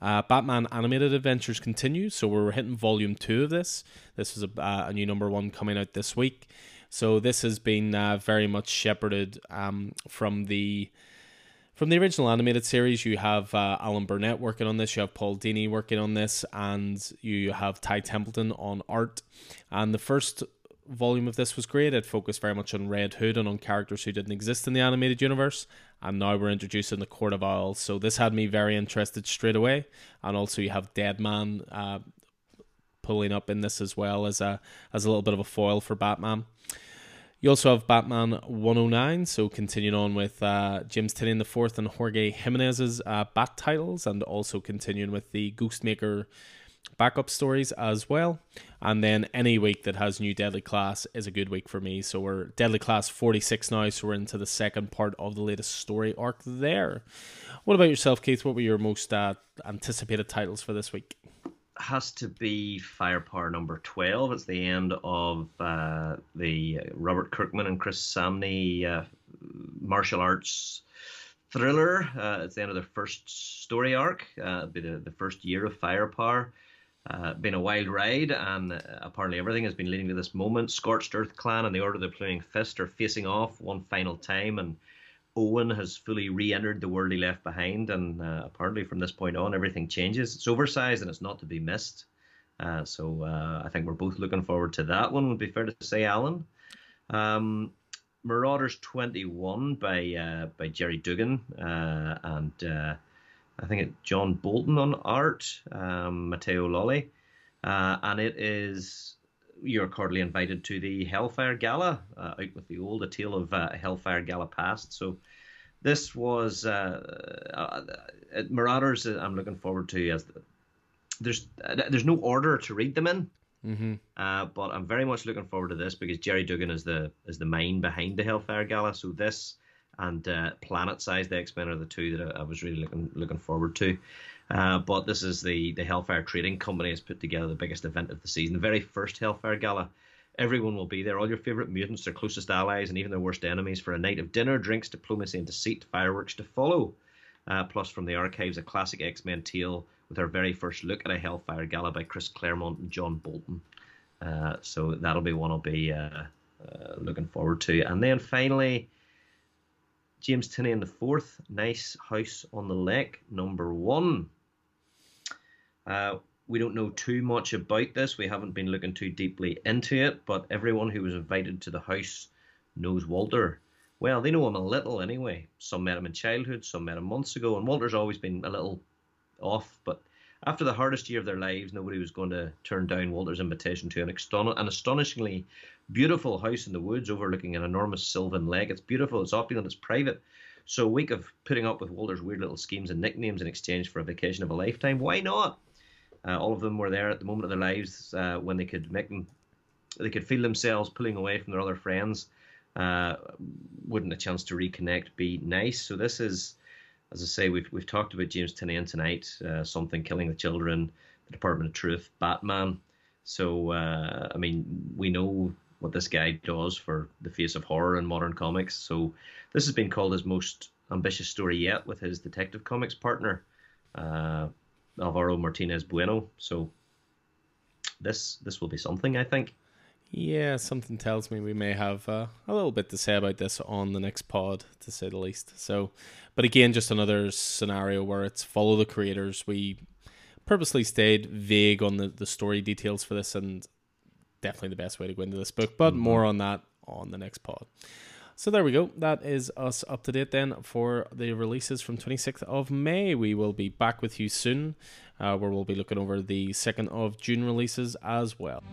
uh, Batman Animated Adventures continues. So we're hitting volume two of this. This is a, uh, a new number one coming out this week. So this has been uh, very much shepherded um, from the from the original animated series. You have uh, Alan Burnett working on this. You have Paul Dini working on this, and you have Ty Templeton on art. And the first volume of this was great. It focused very much on Red Hood and on characters who didn't exist in the animated universe. And now we're introducing the Court of Owls. So this had me very interested straight away. And also you have Deadman uh, pulling up in this as well as a as a little bit of a foil for Batman. You also have Batman 109, so continuing on with uh, James Tynion IV and Jorge Jimenez's uh, Bat titles, and also continuing with the Ghostmaker backup stories as well. And then any week that has new Deadly Class is a good week for me. So we're Deadly Class 46 now, so we're into the second part of the latest story arc there. What about yourself, Keith? What were your most uh, anticipated titles for this week? has to be Firepower number 12. It's the end of uh, the Robert Kirkman and Chris Samnee uh, martial arts thriller. Uh, it's the end of their first story arc. Uh, be the, the first year of Firepower. Uh, been a wild ride, and uh, apparently everything has been leading to this moment. Scorched Earth Clan and the Order of the Flaming Fist are facing off one final time, and Owen has fully re-entered the world he left behind, and uh, apparently from this point on, everything changes. It's oversized and it's not to be missed. Uh, so uh, I think we're both looking forward to that one. Would be fair to say, Alan. Um, Marauders 21 by uh, by Gerry Duggan uh, and uh, I think it's John Bolton on art, um, Matteo Lolli, and it is you're cordially invited to the Hellfire Gala out with the old A Tale of Hellfire Gala Past. So this was uh, uh Marauders. I'm looking forward to as there's uh, there's no order to read them in. Mm-hmm. but I'm very much looking forward to this because Gerry Duggan is the is the mind behind the Hellfire Gala. So this and Planet Size the X Men are the two that I, I was really looking looking forward to. Uh, but this is the the Hellfire Trading Company has put together the biggest event of the season, the very first Hellfire Gala. Everyone will be there, all your favourite mutants, their closest allies, and even their worst enemies for a night of dinner, drinks, diplomacy, and deceit, fireworks to follow. Uh, plus, from the archives, a classic X Men tale with our very first look at a Hellfire Gala by Chris Claremont and John Bolton. Uh, so that'll be one I'll be uh, uh, looking forward to. And then finally, James Tynion the fourth, Nice House on the Lake, number one. Uh, we don't know too much about this. We haven't been looking too deeply into it, but everyone who was invited to the house knows Walter. Well, they know him a little anyway. Some met him in childhood, some met him months ago, and Walter's always been a little off. But after the hardest year of their lives, nobody was going to turn down Walter's invitation to an, aston- an astonishingly beautiful house in the woods overlooking an enormous sylvan lake. It's beautiful, it's opulent, it's private. So a week of putting up with Walter's weird little schemes and nicknames in exchange for a vacation of a lifetime, why not? Uh, all of them were there at the moment of their lives uh, when they could make them, they could feel themselves pulling away from their other friends. Uh, wouldn't a chance to reconnect be nice? So this is, as I say, we've we've talked about James Tynion tonight. Uh, something killing the children, the Department of Truth, Batman. So uh, I mean, we know what this guy does for the face of horror in modern comics. So this has been called his most ambitious story yet with his Detective Comics partner. Uh, Alvaro Martinez Bueno. So this this will be something, I think. Yeah, something tells me we may have uh, a little bit to say about this on the next pod, to say the least. So, but again, just another scenario where it's follow the creators. We purposely stayed vague on the, the story details for this, and definitely the best way to go into this book. But mm-hmm. more on that on the next pod. So there we go. That is us up to date then for the releases from 26th of May. We will be back with you soon, uh, where we'll be looking over the 2nd of June releases as well.